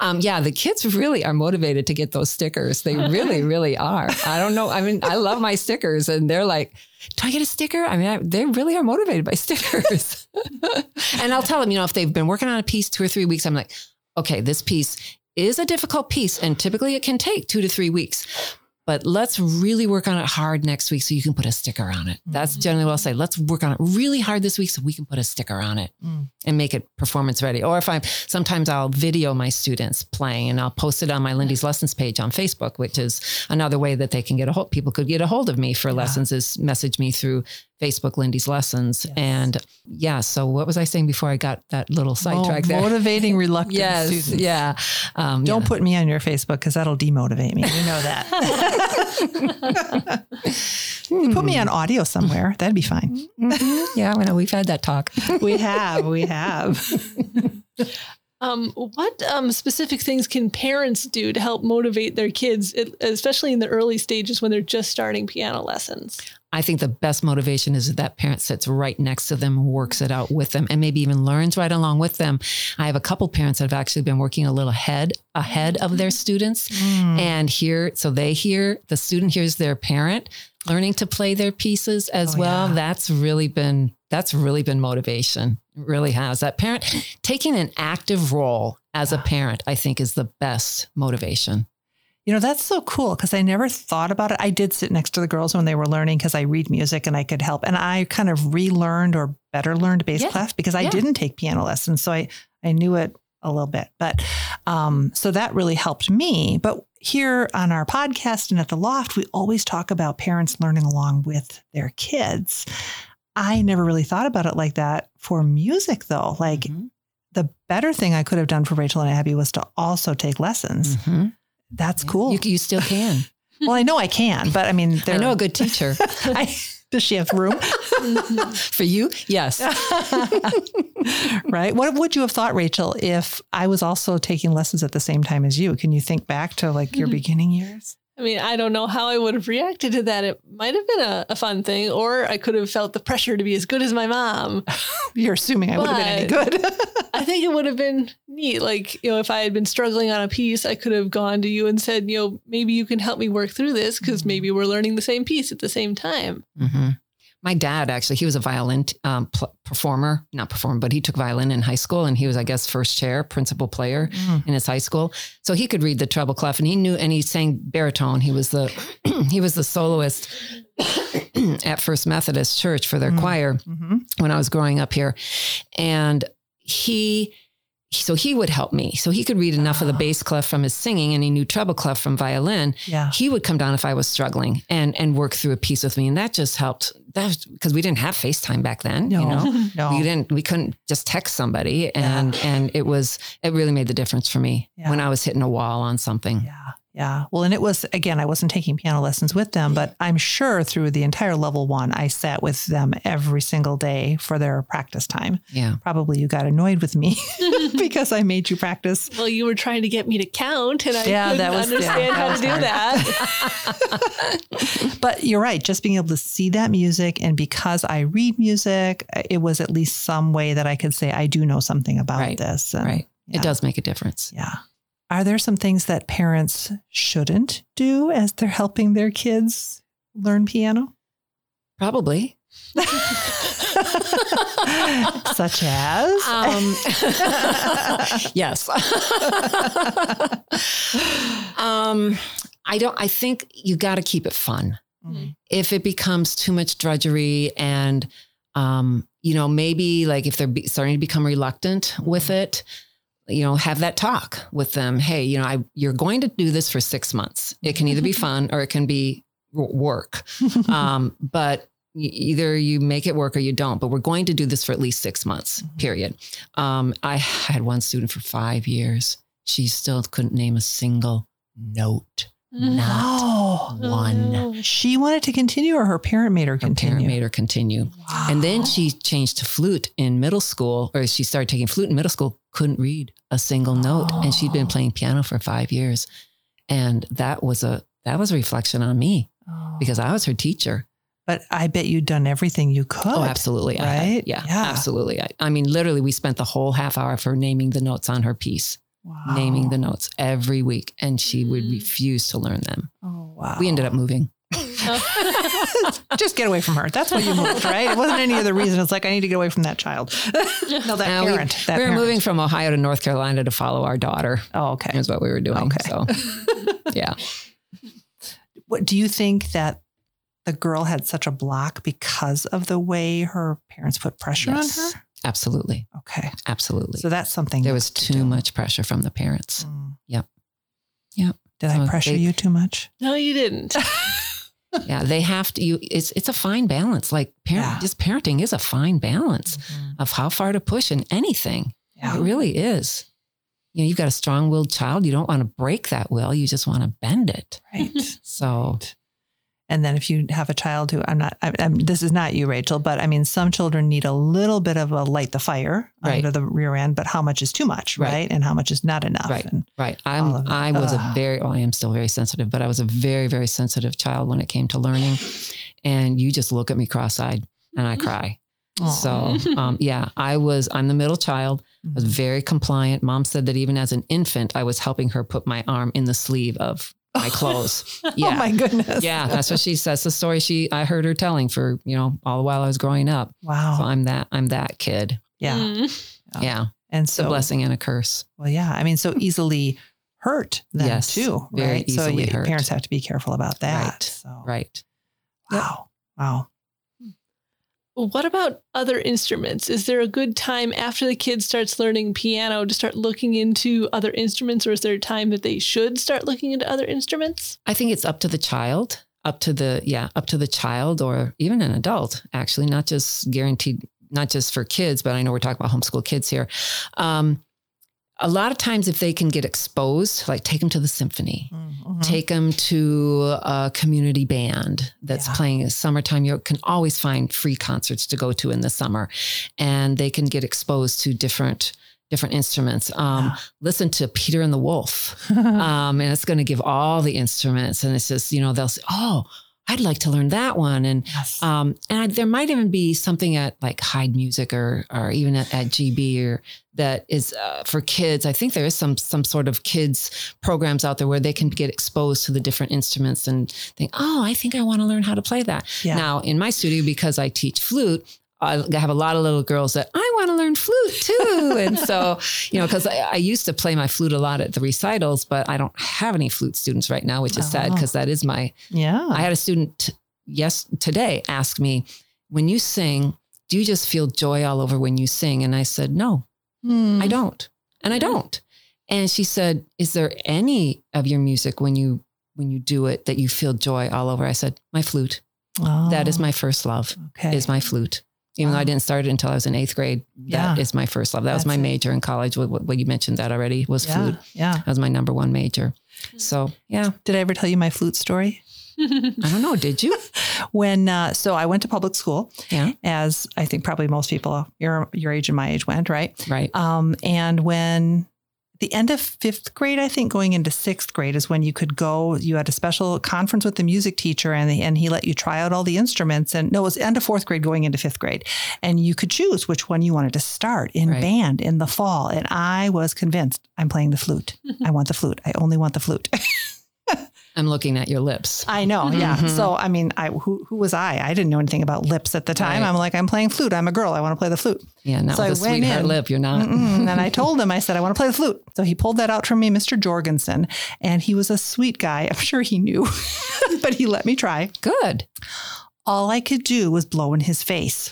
Speaker 3: um, yeah, the kids really are motivated to get those stickers. They really, <laughs> really are. I don't know. I mean, I love my stickers, and they're like, "Do I get a sticker?" I mean, I, they really are motivated by <laughs> stickers. <laughs> and I'll tell them, you know, if they've been working on a piece two or three weeks, I'm like, "Okay, this piece is a difficult piece, and typically it can take two to three weeks." But let's really work on it hard next week so you can put a sticker on it. That's generally what I'll say. Let's work on it really hard this week so we can put a sticker on it
Speaker 1: Mm.
Speaker 3: and make it performance ready. Or if I'm sometimes I'll video my students playing and I'll post it on my Lindy's lessons page on Facebook, which is another way that they can get a hold. People could get a hold of me for
Speaker 1: Yeah.
Speaker 3: lessons is message me through Facebook Lindy's lessons.
Speaker 1: Yes.
Speaker 3: And yeah, so what was I saying before I got that little sidetrack there?
Speaker 1: Motivating <laughs> reluctant
Speaker 3: yes,
Speaker 1: students.
Speaker 3: yeah. Um,
Speaker 1: Don't
Speaker 3: yeah.
Speaker 1: put me on your Facebook because that'll demotivate me. You know that. <laughs> put me on audio somewhere. That'd be fine.
Speaker 3: Mhm. Yeah, I know we've had that talk.
Speaker 1: We have. We have. <laughs>
Speaker 2: Um, what um, specific things can parents do to help motivate their kids, especially in the early stages when they're just starting piano lessons?
Speaker 3: I think the best motivation is that that parent sits right next to them, works it out with them, and maybe even learns right along with them. I have a couple parents that have actually been working a little ahead ahead of their students,
Speaker 1: Mm.
Speaker 3: and hear so they hear the student hears their parent learning to play their pieces as
Speaker 1: Oh,
Speaker 3: well.
Speaker 1: yeah.
Speaker 3: That's really been that's really been motivation. It really has that parent taking an active role as a parent. I think is the best motivation.
Speaker 1: You know, that's so cool because I never thought about it. I did sit next to the girls when they were learning because I read music and I could help. And I kind of relearned or better learned bass
Speaker 3: Yeah.
Speaker 1: clef because I
Speaker 3: Yeah.
Speaker 1: didn't take piano lessons. So I, I knew it a little bit. But um, so that really helped me. But here on our podcast and at the loft, we always talk about parents learning along with their kids. I never really thought about it like that for music, though. Like
Speaker 3: Mhm.
Speaker 1: the better thing I could have done for Rachel and Abby was to also take lessons.
Speaker 3: Mhm.
Speaker 1: That's cool.
Speaker 3: You, you still can. <laughs>
Speaker 1: Well, I know I can, but I mean,
Speaker 3: I know a good teacher. <laughs>
Speaker 1: I, does she have room? <laughs>
Speaker 3: For you, yes.
Speaker 1: right. What would you have thought, Rachel, if I was also taking lessons at the same time as you? Can you think back to like your
Speaker 2: Mhm.
Speaker 1: beginning years?
Speaker 2: I mean, I don't know how I would have reacted to that. It might have been a, a fun thing, or I could have felt the pressure to be as good as my mom. <laughs>
Speaker 1: You're assuming I would have been any good. <laughs>
Speaker 2: I think it would have been neat. Like, you know, if I had been struggling on a piece, I could have gone to you and said, you know, maybe you can help me work through this because
Speaker 1: Mhm.
Speaker 2: maybe we're learning the same piece at the same time.
Speaker 3: hmm My dad actually, he was a violin um, pl- performer, not performer, but he took violin in high school, and he was, I guess, first chair principal player in his high school. So he could read the treble clef, and he knew, and he sang baritone. He was the <clears throat> he was the soloist <clears throat> at First Methodist Church for their
Speaker 1: Mm.
Speaker 3: choir
Speaker 1: Mhm.
Speaker 3: when I was growing up here, and he so he would help me. So he could read enough of the bass clef from his singing and he knew treble clef from violin.
Speaker 1: Yeah.
Speaker 3: He would come down if I was struggling and and work through a piece with me. And that just helped. That because we didn't have FaceTime back then, <laughs>
Speaker 1: No.
Speaker 3: you know.
Speaker 1: No.
Speaker 3: We didn't we couldn't just text somebody and and it was it really made the difference for me
Speaker 1: Yeah.
Speaker 3: when I was hitting a wall on something.
Speaker 1: Yeah. Yeah. Well, and it was, again, I wasn't taking piano lessons with them, but I'm sure through the entire level one, I sat with them every single day for their practice time.
Speaker 3: Yeah.
Speaker 1: Probably you got annoyed with me <laughs> <laughs> because I made you practice.
Speaker 2: well, you were trying to get me to count, and I
Speaker 1: Yeah,
Speaker 2: couldn't
Speaker 1: that was- yeah,
Speaker 2: understand
Speaker 1: that
Speaker 2: how to do that. <laughs>
Speaker 1: But you're right. Just being able to see that music. And because I read music, uh, it was at least some way that I could say, I do know something about
Speaker 3: Right.
Speaker 1: this. And,
Speaker 3: Right.
Speaker 1: yeah.
Speaker 3: It does make a difference.
Speaker 1: Yeah. Are there some things that parents shouldn't do as they're helping their kids learn piano?
Speaker 3: Probably. <laughs>
Speaker 1: Such as?
Speaker 3: Um, <laughs> yes. um, I don't. I think you got to keep it fun.
Speaker 1: Mhm.
Speaker 3: If it becomes too much drudgery, and um, you know, maybe like if they're be, starting to become reluctant with it, you know, have that talk with them. Hey, you know, I you're going to do this for six months. It can either be <laughs> fun or it can be work. <laughs> um, but either you make it work or you don't. But we're going to do this for at least six months.
Speaker 1: Mhm.
Speaker 3: Period. Um, I had one student for five years. She still couldn't name a single note. Not
Speaker 1: No.
Speaker 3: one.
Speaker 2: Oh.
Speaker 1: She wanted to continue, or her parent made her
Speaker 3: Her
Speaker 1: continue.
Speaker 3: parent made her continue.
Speaker 1: Wow.
Speaker 3: And then she changed to flute in middle school, or she started taking flute in middle school, couldn't read a single note. And she'd been
Speaker 1: Oh.
Speaker 3: playing piano for five years. And that was a that was a reflection on me
Speaker 1: Oh.
Speaker 3: because I was her teacher.
Speaker 1: But I bet you'd done everything you oh, could.
Speaker 3: Oh, absolutely. I had.
Speaker 1: right?
Speaker 3: yeah,
Speaker 1: Yeah.
Speaker 3: absolutely. I, I mean, literally, we spent the whole half hour for naming the notes on her piece,
Speaker 1: Wow.
Speaker 3: naming the notes every week, and she would
Speaker 2: Mm.
Speaker 3: refuse to learn them.
Speaker 1: Oh, wow.
Speaker 3: We ended up moving. <laughs>
Speaker 1: Just get away from her. That's why you moved, right? It wasn't any other reason. It's like, I need to get away from that child. <laughs> no, that
Speaker 3: Now, we-
Speaker 1: parent. that
Speaker 3: we were
Speaker 1: parent.
Speaker 3: moving from Ohio to North Carolina to follow our daughter.
Speaker 1: Oh, okay.
Speaker 3: Is what we were doing.
Speaker 1: Okay.
Speaker 3: So, <laughs> yeah.
Speaker 1: What do you think that the girl had such a block because of the way her parents put pressure
Speaker 3: Yes.
Speaker 1: on her?
Speaker 3: Absolutely.
Speaker 1: Okay.
Speaker 3: Absolutely.
Speaker 1: So that's something
Speaker 3: there was
Speaker 1: have to
Speaker 3: too
Speaker 1: do.
Speaker 3: much pressure from the parents.
Speaker 1: Mm.
Speaker 3: Yep. Yep.
Speaker 1: Did
Speaker 3: So
Speaker 1: I pressure
Speaker 3: they-
Speaker 1: you too much?
Speaker 2: No, you didn't. <laughs>
Speaker 3: Yeah, they have to. You, it's it's a fine balance. Like parent,
Speaker 1: Yeah.
Speaker 3: just parenting is a fine balance of how far to push in anything.
Speaker 1: Yeah.
Speaker 3: It really is. You know, you've got a strong-willed child. You don't want to break that will. You just want to bend it.
Speaker 1: Right. <laughs>
Speaker 3: So
Speaker 1: And then if you have a child who I'm not, I, I'm, this is not you, Rachel, but I mean, some children need a little bit of a light the fire
Speaker 3: Right.
Speaker 1: under the rear end, but how much is too much, right?
Speaker 3: Right.
Speaker 1: And how much is not enough?
Speaker 3: Right.
Speaker 1: And
Speaker 3: Right. I'm. I was a very well, I am still very sensitive, but I was a very, very sensitive child when it came to learning. And you just look at me cross-eyed and I <laughs> cry. So um, yeah, I was I'm the middle child. I was very compliant. Mom said that even as an infant, I was helping her put my arm in the sleeve of my <laughs> clothes. Yeah. <laughs>
Speaker 1: oh my goodness.
Speaker 3: yeah, that's what she says. The story she I heard her telling for, you know, all the while I was growing up. So
Speaker 1: Wow.
Speaker 3: I'm that I'm that kid.
Speaker 1: yeah.
Speaker 2: Mm.
Speaker 1: Yeah.
Speaker 3: Yeah.
Speaker 1: And
Speaker 3: It's a
Speaker 1: so,
Speaker 3: blessing and a curse.
Speaker 1: well, yeah. I mean, so easily hurt then
Speaker 3: Yes,
Speaker 1: too,
Speaker 3: very
Speaker 1: right? so
Speaker 3: easily
Speaker 1: you,
Speaker 3: hurt.
Speaker 1: parents have to be careful about that.
Speaker 3: Right.
Speaker 1: So,
Speaker 3: Right. Yep.
Speaker 1: wow.
Speaker 2: What about other instruments? Is there a good time after the kid starts learning piano to start looking into other instruments, or is there a time that they should start looking into other instruments?
Speaker 3: I think it's up to the child, up to the yeah, up to the child or even an adult, actually, not just guaranteed, not just for kids, but I know we're talking about homeschool kids here. Um, a lot of times, if they can get exposed, like take them to the symphony,
Speaker 1: Mhm.
Speaker 3: take them to a community band that's
Speaker 1: Yeah.
Speaker 3: playing in summertime. You can always find free concerts to go to in the summer, and they can get exposed to different different instruments. Um,
Speaker 1: Yeah.
Speaker 3: Listen to Peter and the Wolf <laughs> um, and it's going to give all the instruments and it's just you know they'll say oh i'd like to learn that one and
Speaker 1: yes.
Speaker 3: um, and I, there might even be something at like Heid Music or or even at, at GB or that is uh, for kids. I think there is some some sort of kids programs out there where they can get exposed to the different instruments and think, oh, I think I want to learn how to play that.
Speaker 1: Yeah.
Speaker 3: Now in my studio, because I teach flute, I have a lot of little girls that I want to learn flute too. and so, <laughs> you know, because I, I used to play my flute a lot at the recitals, but I don't have any flute students right now, which is sad
Speaker 1: Oh.
Speaker 3: because that is my
Speaker 1: yeah.
Speaker 3: I had a student yes today ask me, when you sing, do you just feel joy all over when you sing? And I said, no,
Speaker 1: Hmm.
Speaker 3: I don't. And I don't. And she said, Is there any of your music when you when you do it that you feel joy all over? I said, My flute.
Speaker 1: Oh,
Speaker 3: That is my first love,
Speaker 1: okay.
Speaker 3: is my flute. Even though I didn't start it until I was in eighth grade, that is
Speaker 1: Yeah.
Speaker 3: my first love. That was
Speaker 1: That's
Speaker 3: my
Speaker 1: it.
Speaker 3: major in college. What, what you mentioned that already was
Speaker 1: yeah,
Speaker 3: flute.
Speaker 1: yeah.
Speaker 3: That was my number one major. So yeah,
Speaker 1: Did I ever tell you my flute story?
Speaker 3: I don't know. Did you? <laughs>
Speaker 1: When uh, so I went to public school,
Speaker 3: Yeah.
Speaker 1: as I think probably most people your your age and my age went, right?
Speaker 3: Right.
Speaker 1: Um, and when the end of fifth grade, I think going into sixth grade is when you could go. You had a special conference with the music teacher, and and he let you try out all the instruments. And no, it was end of fourth grade going into fifth grade, and you could choose which one you wanted to start in
Speaker 3: Right.
Speaker 1: band in the fall. And I was convinced I'm playing the flute. <laughs> I want the flute. I only want the flute. <laughs>
Speaker 3: I'm looking at your lips.
Speaker 1: I know, yeah.
Speaker 3: Mhm.
Speaker 1: So I mean, I who who was I? I didn't know anything about lips at the time.
Speaker 3: Right.
Speaker 1: I'm like, I'm playing flute. I'm a girl. I want to play the flute.
Speaker 3: Yeah, not
Speaker 1: So I
Speaker 3: with a
Speaker 1: went
Speaker 3: sweetheart
Speaker 1: in.
Speaker 3: lip. You're not. <laughs>
Speaker 1: And I told him, I said, I want to play the flute. So he pulled that out from me, Mr. Jorgensen, and he was a sweet guy. I'm sure he knew, <laughs> but he let me try.
Speaker 3: Good.
Speaker 1: All I could do was blow in his face.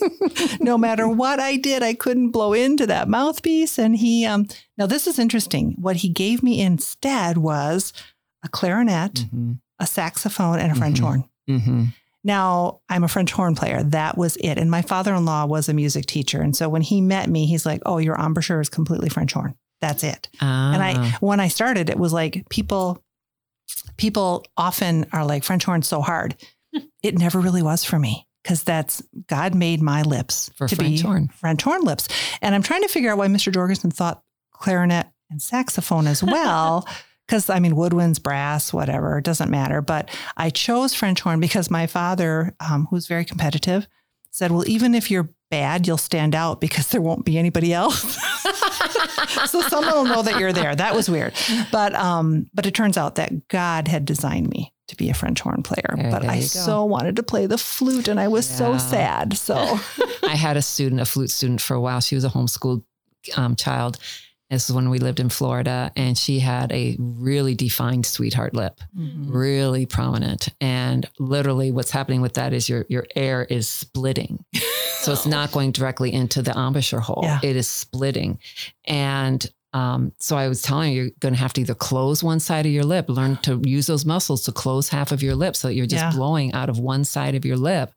Speaker 1: <laughs> no matter what I did, I couldn't blow into that mouthpiece. And he, um, now this is interesting. What he gave me instead was a clarinet,
Speaker 3: Mm-hmm.
Speaker 1: a saxophone, and a French
Speaker 3: Mhm.
Speaker 1: horn.
Speaker 3: Mm-hmm.
Speaker 1: Now, I'm a French horn player. That was it. And my father in law was a music teacher. And so when he met me, he's like, Oh, your embouchure is completely French horn. That's it.
Speaker 3: Ah,
Speaker 1: And I, when I started, it was like people, people often are like, French horn's so hard. <laughs> it never really was for me because that's God made my lips
Speaker 3: For
Speaker 1: to
Speaker 3: French
Speaker 1: be
Speaker 3: horn.
Speaker 1: French horn lips. And I'm trying to figure out why Mr. Jorgensen thought clarinet and saxophone as <laughs> well. Because I mean, woodwinds, brass, whatever, it doesn't matter. But I chose French horn because my father, um, who's very competitive, said, Well, even if you're bad, you'll stand out because there won't be anybody else. <laughs> so someone will know that you're there. That was weird. But um, but it turns out that God had designed me to be a French horn player.
Speaker 3: There-
Speaker 1: but
Speaker 3: there
Speaker 1: I so wanted to play the flute and I was so sad. So <laughs>
Speaker 3: I had a student, a flute student for a while. She was a homeschooled um, child. This is when we lived in Florida, and she had a really defined sweetheart lip,
Speaker 1: Mm-hmm.
Speaker 3: really prominent. And literally, what's happening with that is your your air is splitting, so it's not going directly into the embouchure hole.
Speaker 1: Yeah.
Speaker 3: It is splitting, and um, so I was telling her you're going to have to either close one side of your lip, learn to use those muscles to close half of your lip, so that you're just
Speaker 1: Yeah.
Speaker 3: blowing out of one side of your lip.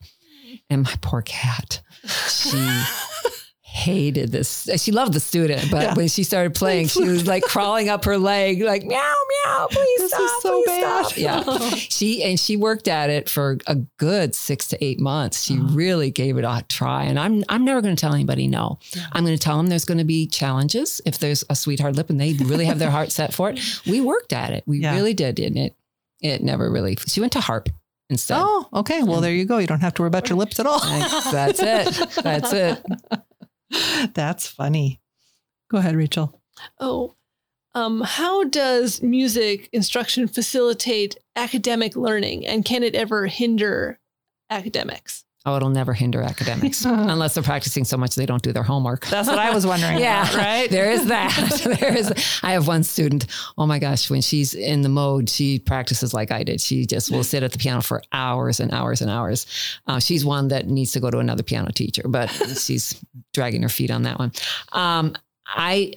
Speaker 3: And my poor cat, she <laughs> hated this. She loved the student, but
Speaker 1: Yeah.
Speaker 3: when she started playing, she was like crawling up her leg, like meow meow. Please
Speaker 1: This
Speaker 3: stop.
Speaker 1: so
Speaker 3: please
Speaker 1: bad.
Speaker 3: stop. Yeah, <laughs> she and she worked at it for a good six to eight months. She
Speaker 1: Uh-huh.
Speaker 3: really gave it a try, and I'm I'm never going to tell anybody no.
Speaker 1: Yeah.
Speaker 3: I'm going to tell them there's going to be challenges if there's a sweetheart lip and they really have their heart set for it. <laughs> We worked at it. We
Speaker 1: Yeah.
Speaker 3: really did, and it it never really. She went to harp instead.
Speaker 1: Oh, okay. Well, there you go. You don't have to worry about your lips at all.
Speaker 3: That's it. That's it. <laughs> <laughs>
Speaker 1: That's funny. Go ahead, Rachel.
Speaker 2: Oh, um, how does music instruction facilitate academic learning, and can it ever hinder academics?
Speaker 3: Oh, it'll never hinder academics <laughs> unless they're practicing so much they don't do their homework.
Speaker 1: That's what I was wondering.
Speaker 3: yeah,
Speaker 1: about, right?
Speaker 3: There is that. <laughs> there is. I have one student. Oh my gosh, when she's in the mode, she practices like I did. She just will sit at the piano for hours and hours and hours. Uh, she's one that needs to go to another piano teacher, but <laughs> she's dragging her feet on that one. Um, I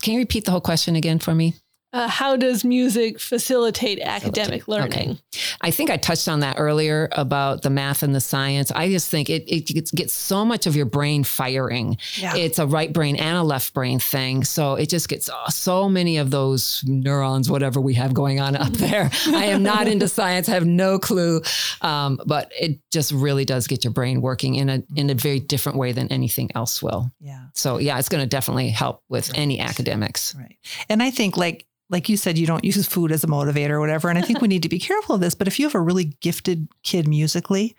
Speaker 3: can you repeat the whole question again for me?
Speaker 2: Uh, how does music facilitate academic
Speaker 3: Okay.
Speaker 2: learning?
Speaker 3: I think I touched on that earlier about the math and the science. I just think it, it gets, gets so much of your brain firing.
Speaker 1: Yeah.
Speaker 3: It's a right brain and a left brain thing. So it just gets uh, so many of those neurons, whatever we have going on up <laughs> there. I am not into science, I have no clue. Um, but it just really does get your brain working in a, in a very different way than anything else will.
Speaker 1: yeah.
Speaker 3: So yeah, it's going to definitely help with any academics.
Speaker 1: Right. And I think like like you said, you don't use food as a motivator or whatever. And I think we need to be careful of this. But if you have a really gifted kid musically,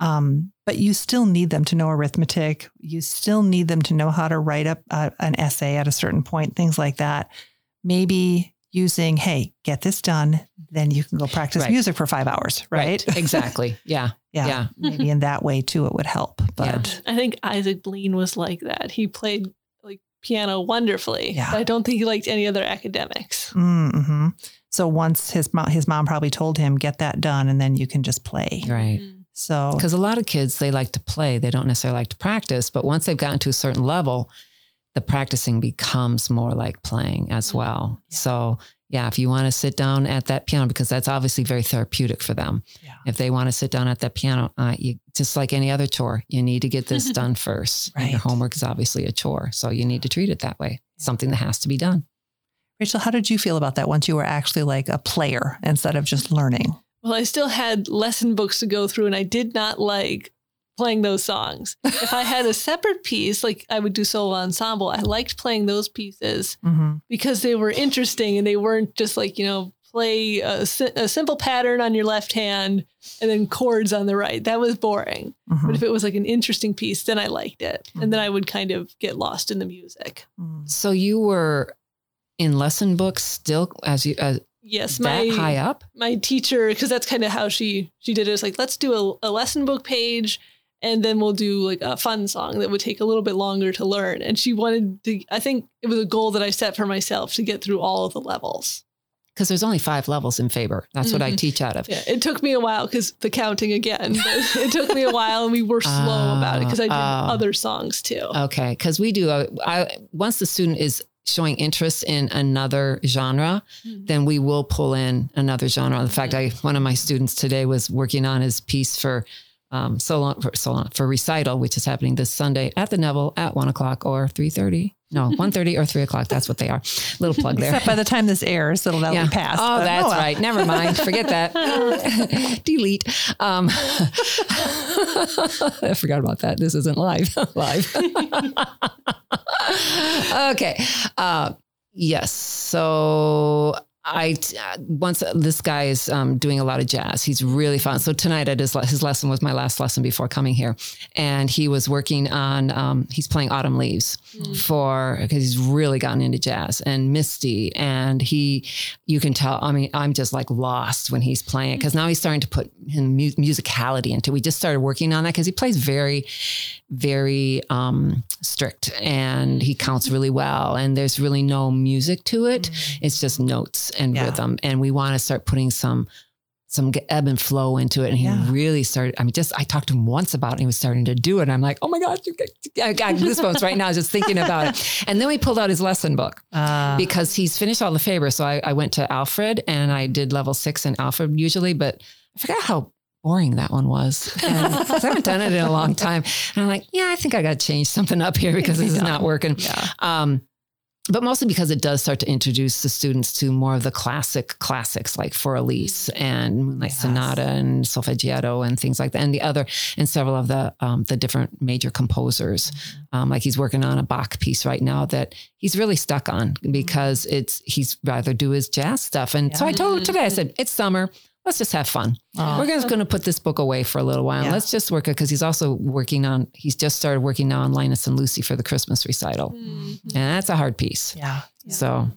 Speaker 1: um, but you still need them to know arithmetic, you still need them to know how to write up a, an essay at a certain point, things like that. Maybe using, hey, get this done, then you can go practice
Speaker 3: Right.
Speaker 1: music for five hours, right? <laughs>
Speaker 3: exactly. Yeah.
Speaker 1: Yeah.
Speaker 3: Yeah.
Speaker 1: Maybe in that way too, it would help. But
Speaker 2: I think Isaac Bleen was like that. He played like piano wonderfully.
Speaker 1: Yeah.
Speaker 2: but I don't think he liked any other academics.
Speaker 1: Mm-hmm. so once his mom, his mom probably told him, get that done, and then you can just play.
Speaker 3: Right.
Speaker 2: Mm.
Speaker 1: So
Speaker 3: Because a lot of kids, they like to play. They don't necessarily like to practice. But once they've gotten to a certain level, the practicing becomes more like playing as
Speaker 2: Mm-hmm.
Speaker 3: well.
Speaker 1: Yeah.
Speaker 3: So, yeah, if you want to sit down at that piano, because that's obviously very therapeutic for them.
Speaker 1: Yeah.
Speaker 3: If they want to sit down at that piano, uh, you, just like any other chore, you need to get this <laughs> done first. And your homework is obviously a chore. So you need to treat it that way, something that has to be done.
Speaker 1: Rachel, how did you feel about that once you were actually like a player instead of just learning?
Speaker 2: Well, I still had lesson books to go through, and I did not like playing those songs. if I had a separate piece, like I would do solo ensemble, I liked playing those pieces
Speaker 1: Mm-hmm.
Speaker 2: because they were interesting and they weren't just like, you know, play a, a simple pattern on your left hand and then chords on the right. That was boring.
Speaker 1: Mm-hmm.
Speaker 2: But if it was like an interesting piece, then I liked it. And then I would kind of get lost in the music.
Speaker 1: Mm-hmm.
Speaker 3: So you were in lesson books still as you uh,
Speaker 2: Yes,
Speaker 3: that
Speaker 2: my
Speaker 3: high up?
Speaker 2: my teacher because that's kind of how she she did it. It's like let's do a, a lesson book page and then we'll do like a fun song that would take a little bit longer to learn. And she wanted to. I think it was a goal that I set for myself to get through all of the levels.
Speaker 3: Because there's only five levels in Faber. That's what I
Speaker 2: Mhm.
Speaker 3: teach out of.
Speaker 2: Yeah, it took me a while because the counting again. it took me a while, and we were slow about it because I did
Speaker 3: ah.
Speaker 2: other songs too.
Speaker 3: Okay, because we do. A, I, once the student is showing interest in another genre,
Speaker 2: Mhm.
Speaker 3: then we will pull in another genre. In fact, I one of my students today was working on his piece for um, solo for solo for recital, which is happening this Sunday at the Neville at one o'clock or three thirty. No, <laughs> one thirty or three o'clock. That's what they are. Little plug there.
Speaker 1: Except by the time this airs, it'll
Speaker 3: Yeah.
Speaker 1: be past.
Speaker 3: Oh,
Speaker 1: but
Speaker 3: that's
Speaker 1: well.
Speaker 3: right. Never mind. Forget that. <laughs> <laughs> Delete. Um, I forgot about that. This isn't live. live. okay. Uh, yes. So I uh, once this guy is um, doing a lot of jazz. He's really fun. So tonight at his his lesson was my last lesson before coming here, and he was working on. Um, he's playing Autumn Leaves
Speaker 2: Mm.
Speaker 3: for because he's really gotten into jazz and Misty, and he you can tell. I mean, I'm just like lost when he's playing it because now he's starting to put in mu- musicality into. it. We just started working on that because he plays very, very um, strict and he counts really well, and there's really no music to it. It's just notes and
Speaker 1: Yeah.
Speaker 3: rhythm, and we want to start putting some some ebb and flow into it. And he
Speaker 1: Yeah.
Speaker 3: really started. I mean, just I talked to him once about it. And he was starting to do it. And I'm like, oh my get- I got goosebumps right now just thinking about it. <laughs> And then we pulled out his lesson book
Speaker 1: Uh,
Speaker 3: because he's finished all the Faber. So I, I went to Alfred and I did level six in Alfred usually, but I forgot how boring that one was. And <laughs> I haven't done it in a long time. And I'm like, yeah, I think I got to change something up here because this is not working.
Speaker 1: yeah.
Speaker 3: Um, but mostly because it does start to introduce the students to more of the classic classics like Für Elise and Moonlight
Speaker 1: Yes.
Speaker 3: Sonata and Solfeggietto and things like that, and the other and several of the um, the different major composers. Um, like he's working on a Bach piece right now that he's really stuck on because it's he's rather do his jazz stuff. And so I told him today, I said, "It's summer. Let's just have fun.
Speaker 1: Aw.
Speaker 3: We're just going to put this book away for a little while.
Speaker 1: Yeah.
Speaker 3: Let's just work it because he's also working on. He's just started working now on Linus and Lucy for the Christmas recital."
Speaker 2: Mhm.
Speaker 3: And that's a hard piece.
Speaker 1: yeah.
Speaker 3: So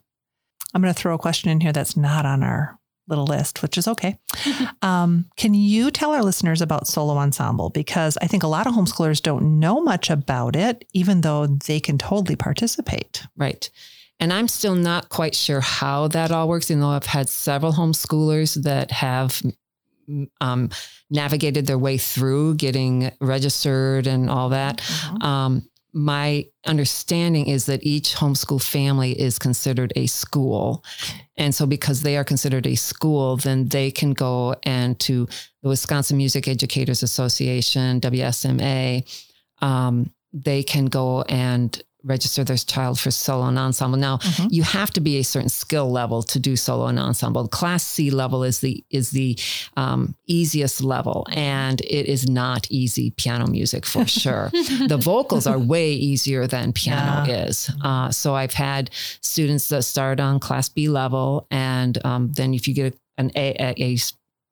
Speaker 1: I'm going to throw a question in here that's not on our little list, which is okay. <laughs> um, can you tell our listeners about solo ensemble? Because I think a lot of homeschoolers don't know much about it, even though they can totally participate.
Speaker 3: Right. And I'm still not quite sure how that all works, even though I've had several homeschoolers that have um, navigated their way through getting registered and all that. Um, my understanding is that each homeschool family is considered a school. And so, because they are considered a school, then they can go and to the Wisconsin Music Educators Association, WSMA, um, they can go and register their child for solo and ensemble. Now,
Speaker 1: Mhm.
Speaker 3: you have to be a certain skill level to do solo and ensemble. Class C level is the is the um, easiest level, and it is not easy piano music for <laughs> sure. the vocals are way easier than piano is. Uh, so I've had students that start on Class B level, and um, then if you get an A, a, a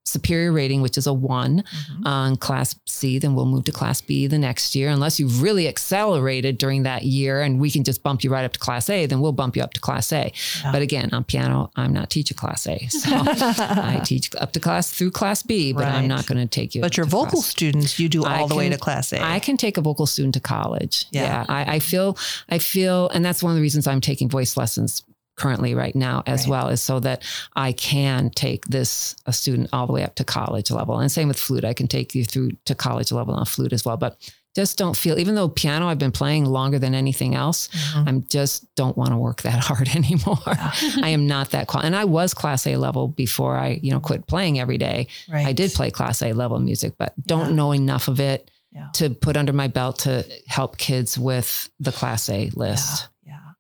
Speaker 3: superior rating, which is a one
Speaker 1: Mhm.
Speaker 3: on Class C, then we'll move to Class B the next year. Unless you've really accelerated during that year and we can just bump you right up to Class A, then we'll bump you up to Class A.
Speaker 1: Yeah.
Speaker 3: But again, on piano, I'm not teaching Class A. <laughs> So I teach up to Class through Class B, but
Speaker 1: Right.
Speaker 3: I'm not going to take you.
Speaker 1: But your vocal
Speaker 3: class-
Speaker 1: students, you do
Speaker 3: I
Speaker 1: all the way to class A.
Speaker 3: I can take a vocal student to college.
Speaker 1: Yeah.
Speaker 3: Yeah. I, I feel, I feel, and that's one of the reasons I'm taking voice lessons currently right now as
Speaker 1: Right.
Speaker 3: well is so that I can take this a student all the way up to college level. And same with flute. I can take you through to college level on flute as well. But just don't feel, even though piano I've been playing longer than anything else,
Speaker 1: Mhm.
Speaker 3: I'm just don't want to work that <laughs> hard anymore. I am not that qual. And I was class A level before I, you know, quit playing every day.
Speaker 1: Right.
Speaker 3: I did play class A level music, but don't
Speaker 1: Yeah.
Speaker 3: know enough of it
Speaker 1: Yeah.
Speaker 3: to put under my belt to help kids with the class A list.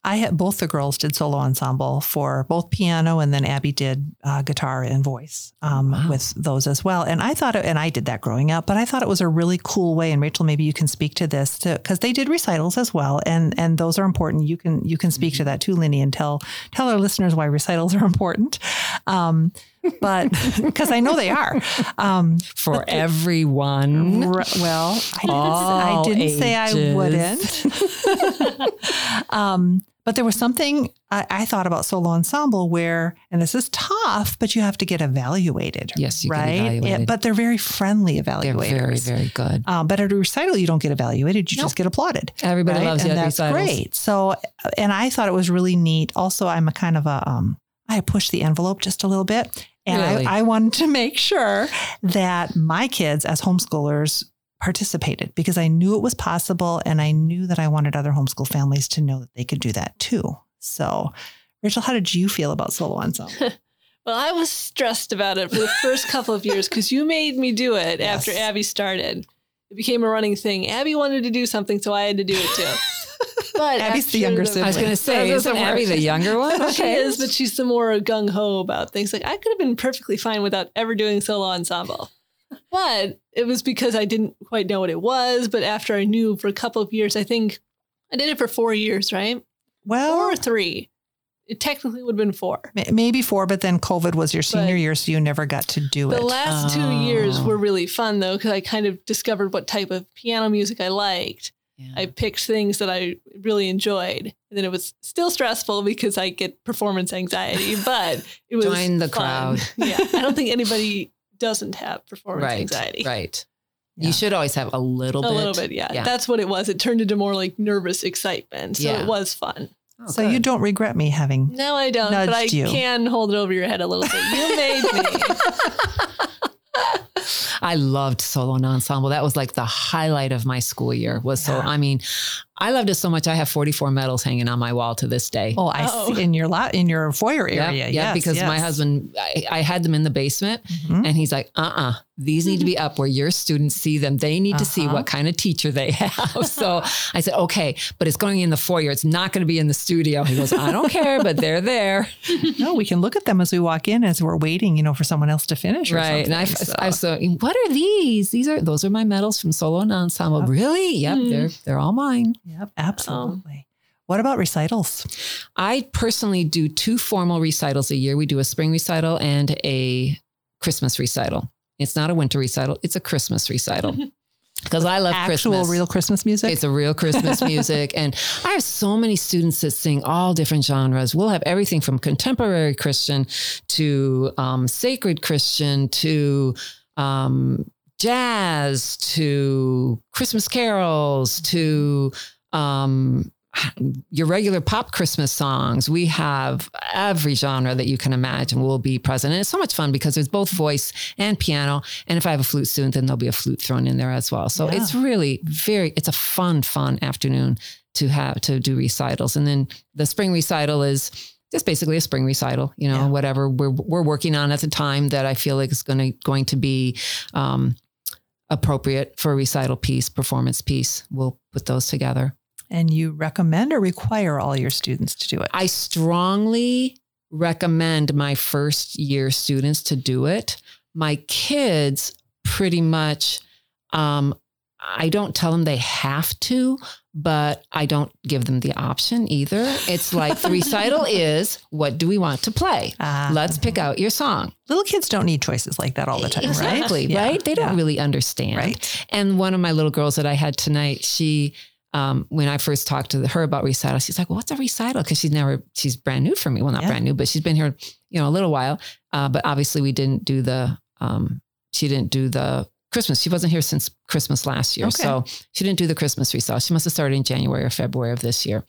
Speaker 1: I had both the girls did solo ensemble for both piano and then Abby did uh, guitar and voice um,
Speaker 3: Wow.
Speaker 1: with those as well. And I thought, it, and I did that growing up, but I thought it was a really cool way. And Rachel, maybe you can speak to this because they did recitals as well, and and those are important. You can you can speak to that too, Lindy, and tell tell our listeners why recitals are important. Um, but <laughs> because I know they are. Um,
Speaker 3: For everyone.
Speaker 1: R- well, I didn't, I didn't say I wouldn't. <laughs> um, but there was something I, I thought about solo ensemble where, and this is tough, but you have to get evaluated.
Speaker 3: Yes, you get
Speaker 1: right.
Speaker 3: evaluated.
Speaker 1: but they're very friendly
Speaker 3: They're
Speaker 1: evaluators.
Speaker 3: very, very good.
Speaker 1: Um, but at a recital, you don't get evaluated; you
Speaker 3: Nope.
Speaker 1: just get applauded.
Speaker 3: Everybody
Speaker 1: right?
Speaker 3: loves you
Speaker 1: and
Speaker 3: at
Speaker 1: that's
Speaker 3: recitals.
Speaker 1: great. So, and I thought it was really neat. Also, I'm a kind of a um, I push the envelope just a little bit, and
Speaker 3: Really?
Speaker 1: I, I wanted to make sure that my kids, as homeschoolers, participated because I knew it was possible, and I knew that I wanted other homeschool families to know that they could do that too. So, Rachel, how did you feel about solo ensemble? <laughs>
Speaker 2: Well, I was stressed about it for the first couple of years because you made me do it
Speaker 1: Yes.
Speaker 2: after Abby started. It became a running thing. Abby wanted to do something, so I had to do it too. But
Speaker 1: Abby's the
Speaker 2: after
Speaker 1: younger
Speaker 3: I was going to say,
Speaker 2: That
Speaker 3: isn't Abby the younger one? <laughs>
Speaker 2: She is, but she's the more gung ho about things. Like I could have been perfectly fine without ever doing solo ensemble. But it was because I didn't quite know what it was. But after I knew for a couple of years, I think I did it for four years, right? Four
Speaker 1: Well,
Speaker 2: or three. It technically would have been four.
Speaker 1: maybe four, but then COVID was your senior
Speaker 2: But-
Speaker 1: year, so you never got to do it.
Speaker 2: The last two years
Speaker 3: Oh.
Speaker 2: were really fun though, because I kind of discovered what type of piano music I liked.
Speaker 3: Yeah.
Speaker 2: I picked things that I really enjoyed. And then it was still stressful because I get performance anxiety, <laughs> but it was
Speaker 3: Join the
Speaker 2: fun.
Speaker 3: crowd. <laughs>
Speaker 2: yeah. I don't think anybody doesn't have performance
Speaker 3: right,
Speaker 2: anxiety.
Speaker 3: right.
Speaker 1: Yeah.
Speaker 3: You should always have a little
Speaker 2: A
Speaker 3: bit.
Speaker 2: little bit, yeah.
Speaker 3: Yeah.
Speaker 2: That's what it was. It turned into more like nervous excitement. So
Speaker 3: Yeah.
Speaker 2: it was fun.
Speaker 3: Oh,
Speaker 1: so you don't regret me having
Speaker 2: No, I don't, but I
Speaker 1: you.
Speaker 2: can hold it over your head a little bit. You made me. <laughs> <laughs>
Speaker 3: I loved solo and ensemble. That was like the highlight of my school year. Was so. I mean, I loved it so much. I have 44 medals hanging on my wall to this day.
Speaker 1: Oh, I
Speaker 2: Oh.
Speaker 1: see in your lot in your foyer
Speaker 3: Yeah,
Speaker 1: area.
Speaker 3: yeah,
Speaker 1: yes,
Speaker 3: because my husband, I, I had them in the basement,
Speaker 1: Mhm.
Speaker 3: and he's like, "Uh, uh these need to be up where your students see them. They need to see
Speaker 1: Uh-huh.
Speaker 3: what kind of teacher they <laughs> have." so I said, "Okay, but it's going in the foyer. It's not going to be in the studio." He goes, "I don't care, but they're there, <laughs>
Speaker 1: no, we can look at them as we walk in as we're waiting, you know, for someone else to finish. Or
Speaker 3: right?" And I,
Speaker 1: something,
Speaker 3: I,
Speaker 1: so.
Speaker 3: so, what are these? These are those are my medals from solo and ensemble.
Speaker 1: Yep.
Speaker 3: Really? Yep,
Speaker 2: Mm.
Speaker 3: they're they're all mine.
Speaker 1: Yep, absolutely. what about recitals?
Speaker 3: I personally do two formal recitals a year. We do a spring recital and a Christmas recital. It's not a winter recital, it's a Christmas recital. <laughs> Because I love
Speaker 1: Actual
Speaker 3: Christmas.
Speaker 1: real Christmas music.
Speaker 3: It's a real Christmas <laughs> music. And I have so many students that sing all different genres. We'll have everything from contemporary Christian to um, sacred Christian to um, jazz to Christmas carols to um, your regular pop Christmas songs. We have every genre that you can imagine will be present. And it's so much fun because there's both voice and piano. And if I have a flute student, then there'll be a flute thrown in there as well. So
Speaker 1: Yeah.
Speaker 3: it's really very, it's a fun, fun afternoon to have to do recitals. And then the spring recital is just basically a spring recital, you know,
Speaker 1: Yeah.
Speaker 3: whatever we're, we're working on at the time that I feel like is going to, going to be, um, appropriate for a recital piece, performance piece. We'll put those together.
Speaker 1: And you recommend or require all your students to do it.
Speaker 3: I strongly recommend my first year students to do it. My kids pretty much, um, I don't tell them they have to, but I don't give them the option either. It's like the <laughs> recital is what do we want to play?
Speaker 1: Ah,
Speaker 3: Let's pick out your song.
Speaker 1: little kids don't need choices like that all the time, right?
Speaker 3: Exactly,
Speaker 1: Yeah,
Speaker 3: right? They don't
Speaker 1: yeah.
Speaker 3: really understand.
Speaker 1: Right.
Speaker 3: And one of my little girls that I had tonight, she, um, when I first talked to her about recital, she's like, well, "What's a recital?" Because she's never, she's brand new for me. Well, not
Speaker 1: Yeah.
Speaker 3: brand new, but she's been here, you know, a little while. Uh, but obviously, we didn't do the, um, she didn't do the Christmas. She wasn't here since Christmas last year,
Speaker 1: Okay.
Speaker 3: so she didn't do the Christmas recital. She must have started in January or February of this year.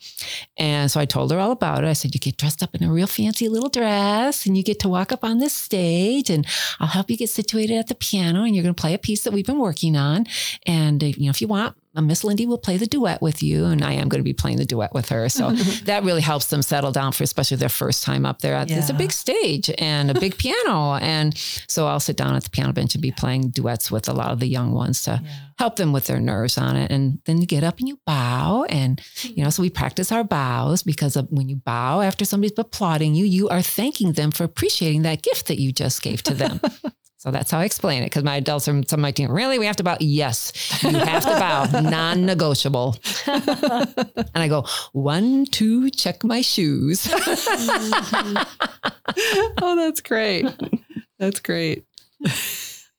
Speaker 3: And so I told her all about it. I said, "You get dressed up in a real fancy little dress, and you get to walk up on this stage, and I'll help you get situated at the piano, and you're going to play a piece that we've been working on. And uh, you know, if you want, Miss Lindy will play the duet with you, and I am going to be playing the duet with her. So <laughs> that really helps them settle down for especially their first time up there. Yeah. It's a big stage and a big piano, and so I'll sit down at the piano bench and be playing duets with a lot of the young ones to yeah. help them with their nerves on it. And then you get up and you bow, and you know, so we practice our bows because when you bow after somebody's applauding you, you are thanking them for appreciating that gift that you just gave to them. <laughs> So that's how I explain it. Because my adults are some of my team, really, we have to bow? Yes, you have to bow, <laughs> non negotiable. and I go, one, two, check my shoes. <laughs>
Speaker 1: oh, that's great. That's great.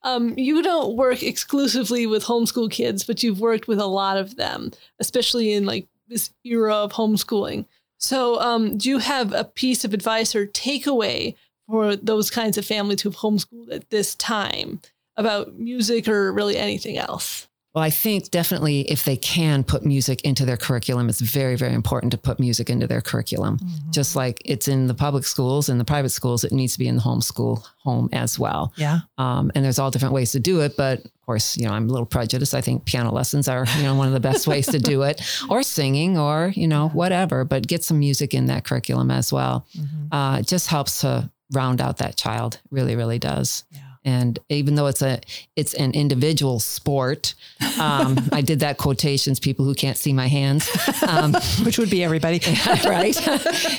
Speaker 2: Um, you don't work exclusively with homeschool kids, but you've worked with a lot of them, especially in like this era of homeschooling. So, um, do you have a piece of advice or takeaway for those kinds of families who've homeschooled at this time about music or really anything else?
Speaker 3: Well, I think definitely if they can put music into their curriculum, it's very, very important to put music into their curriculum. Mm-hmm. Just like it's in the public schools and the private schools, it needs to be in the homeschool home as well.
Speaker 1: Yeah.
Speaker 3: Um, and there's all different ways to do it, but of course, you know, I'm a little prejudiced. I think piano lessons are, you know, one of the best ways to do <laughs> it, or singing, or you know, whatever. But get some music in that curriculum as well. Mm-hmm. Uh, it just helps to round out that child. Really, really does. Yeah. And even though it's a it's an individual sport, um, I did that quotations. People who can't see my hands,
Speaker 1: um, <laughs> which would be everybody, <laughs>
Speaker 3: right?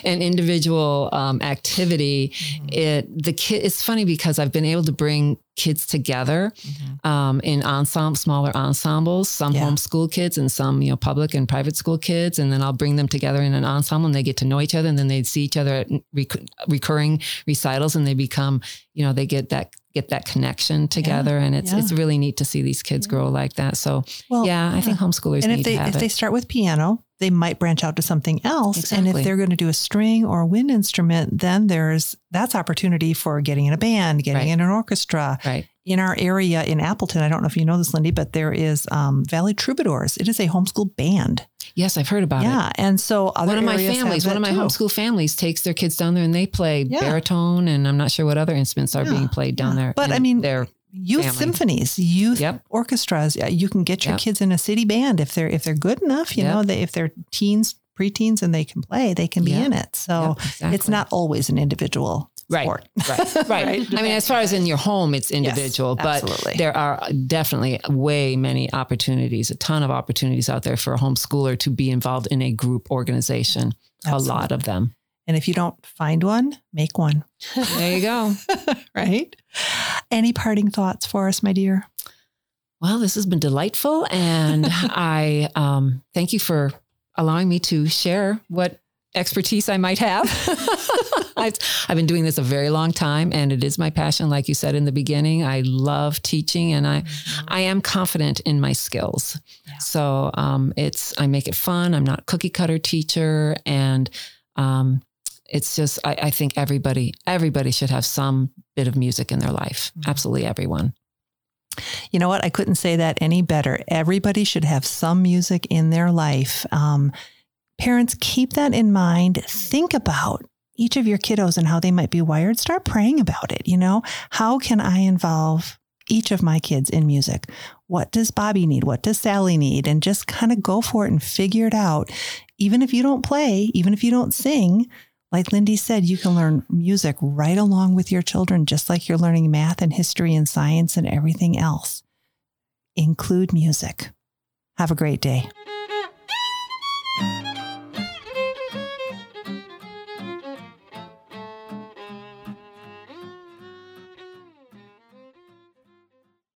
Speaker 3: An individual um, activity. Mm-hmm. It the kid. It's funny because I've been able to bring kids together mm-hmm. um, in ensemble, smaller ensembles, some yeah. homeschool kids and some, you know, public and private school kids. And then I'll bring them together in an ensemble and they get to know each other and then they see each other at rec- recurring recitals and they become, you know, they get that get that connection together yeah, and it's yeah. it's really neat to see these kids grow like that so well, yeah i think homeschoolers
Speaker 1: and if
Speaker 3: they
Speaker 1: if
Speaker 3: it.
Speaker 1: they start with piano they might branch out to something else. Exactly. And if they're going to do a string or a wind instrument, then there's that's opportunity for getting in a band, getting right. in an orchestra.
Speaker 3: Right.
Speaker 1: In our area in Appleton, I don't know if you know this, Lindy, but there is um, Valley Troubadours. It is a homeschool band.
Speaker 3: Yes, I've heard about
Speaker 1: yeah, it. Yeah, and so
Speaker 3: one of my families, one of my too. homeschool families, takes their kids down there and they play yeah. baritone, and I'm not sure what other instruments are yeah. being played down there.
Speaker 1: But I mean, they're youth family. symphonies, youth yep. orchestras. You can get your yep. kids in a city band if they're if they're good enough. You yep. know, they if they're teens, preteens, and they can play, they can be in it. So exactly. it's not always an individual.
Speaker 3: Right,
Speaker 1: sport.
Speaker 3: right, right, <laughs> right. I mean, as far as in your home, it's individual, yes, but there are definitely way many opportunities, a ton of opportunities out there for a homeschooler to be involved in a group organization. Absolutely. A lot of them.
Speaker 1: And if you don't find one, make one. <laughs>
Speaker 3: There you go.
Speaker 1: right? Any parting thoughts for us, my dear?
Speaker 3: Well, this has been delightful. And <laughs> I um, thank you for allowing me to share what expertise I might have. <laughs> I've, I've been doing this a very long time and it is my passion. Like you said in the beginning, I love teaching and I, mm-hmm. I am confident in my skills. Yeah. So um, it's, I make it fun. I'm not cookie cutter teacher. And um, it's just I, I, think everybody everybody should have some bit of music in their life mm-hmm. absolutely everyone
Speaker 1: you know what i couldn't say that any better everybody should have some music in their life um, parents keep that in mind. Think about each of your kiddos and how they might be wired. Start praying about it you know? How can i involve each of my kids in music? What does bobby need? What does sally need? And just kind of go for it and figure it out. Even if you don't play even if you don't sing like Lindy said, you can learn music right along with your children, just like you're learning math and history and science and everything else. Include music. Have a great day.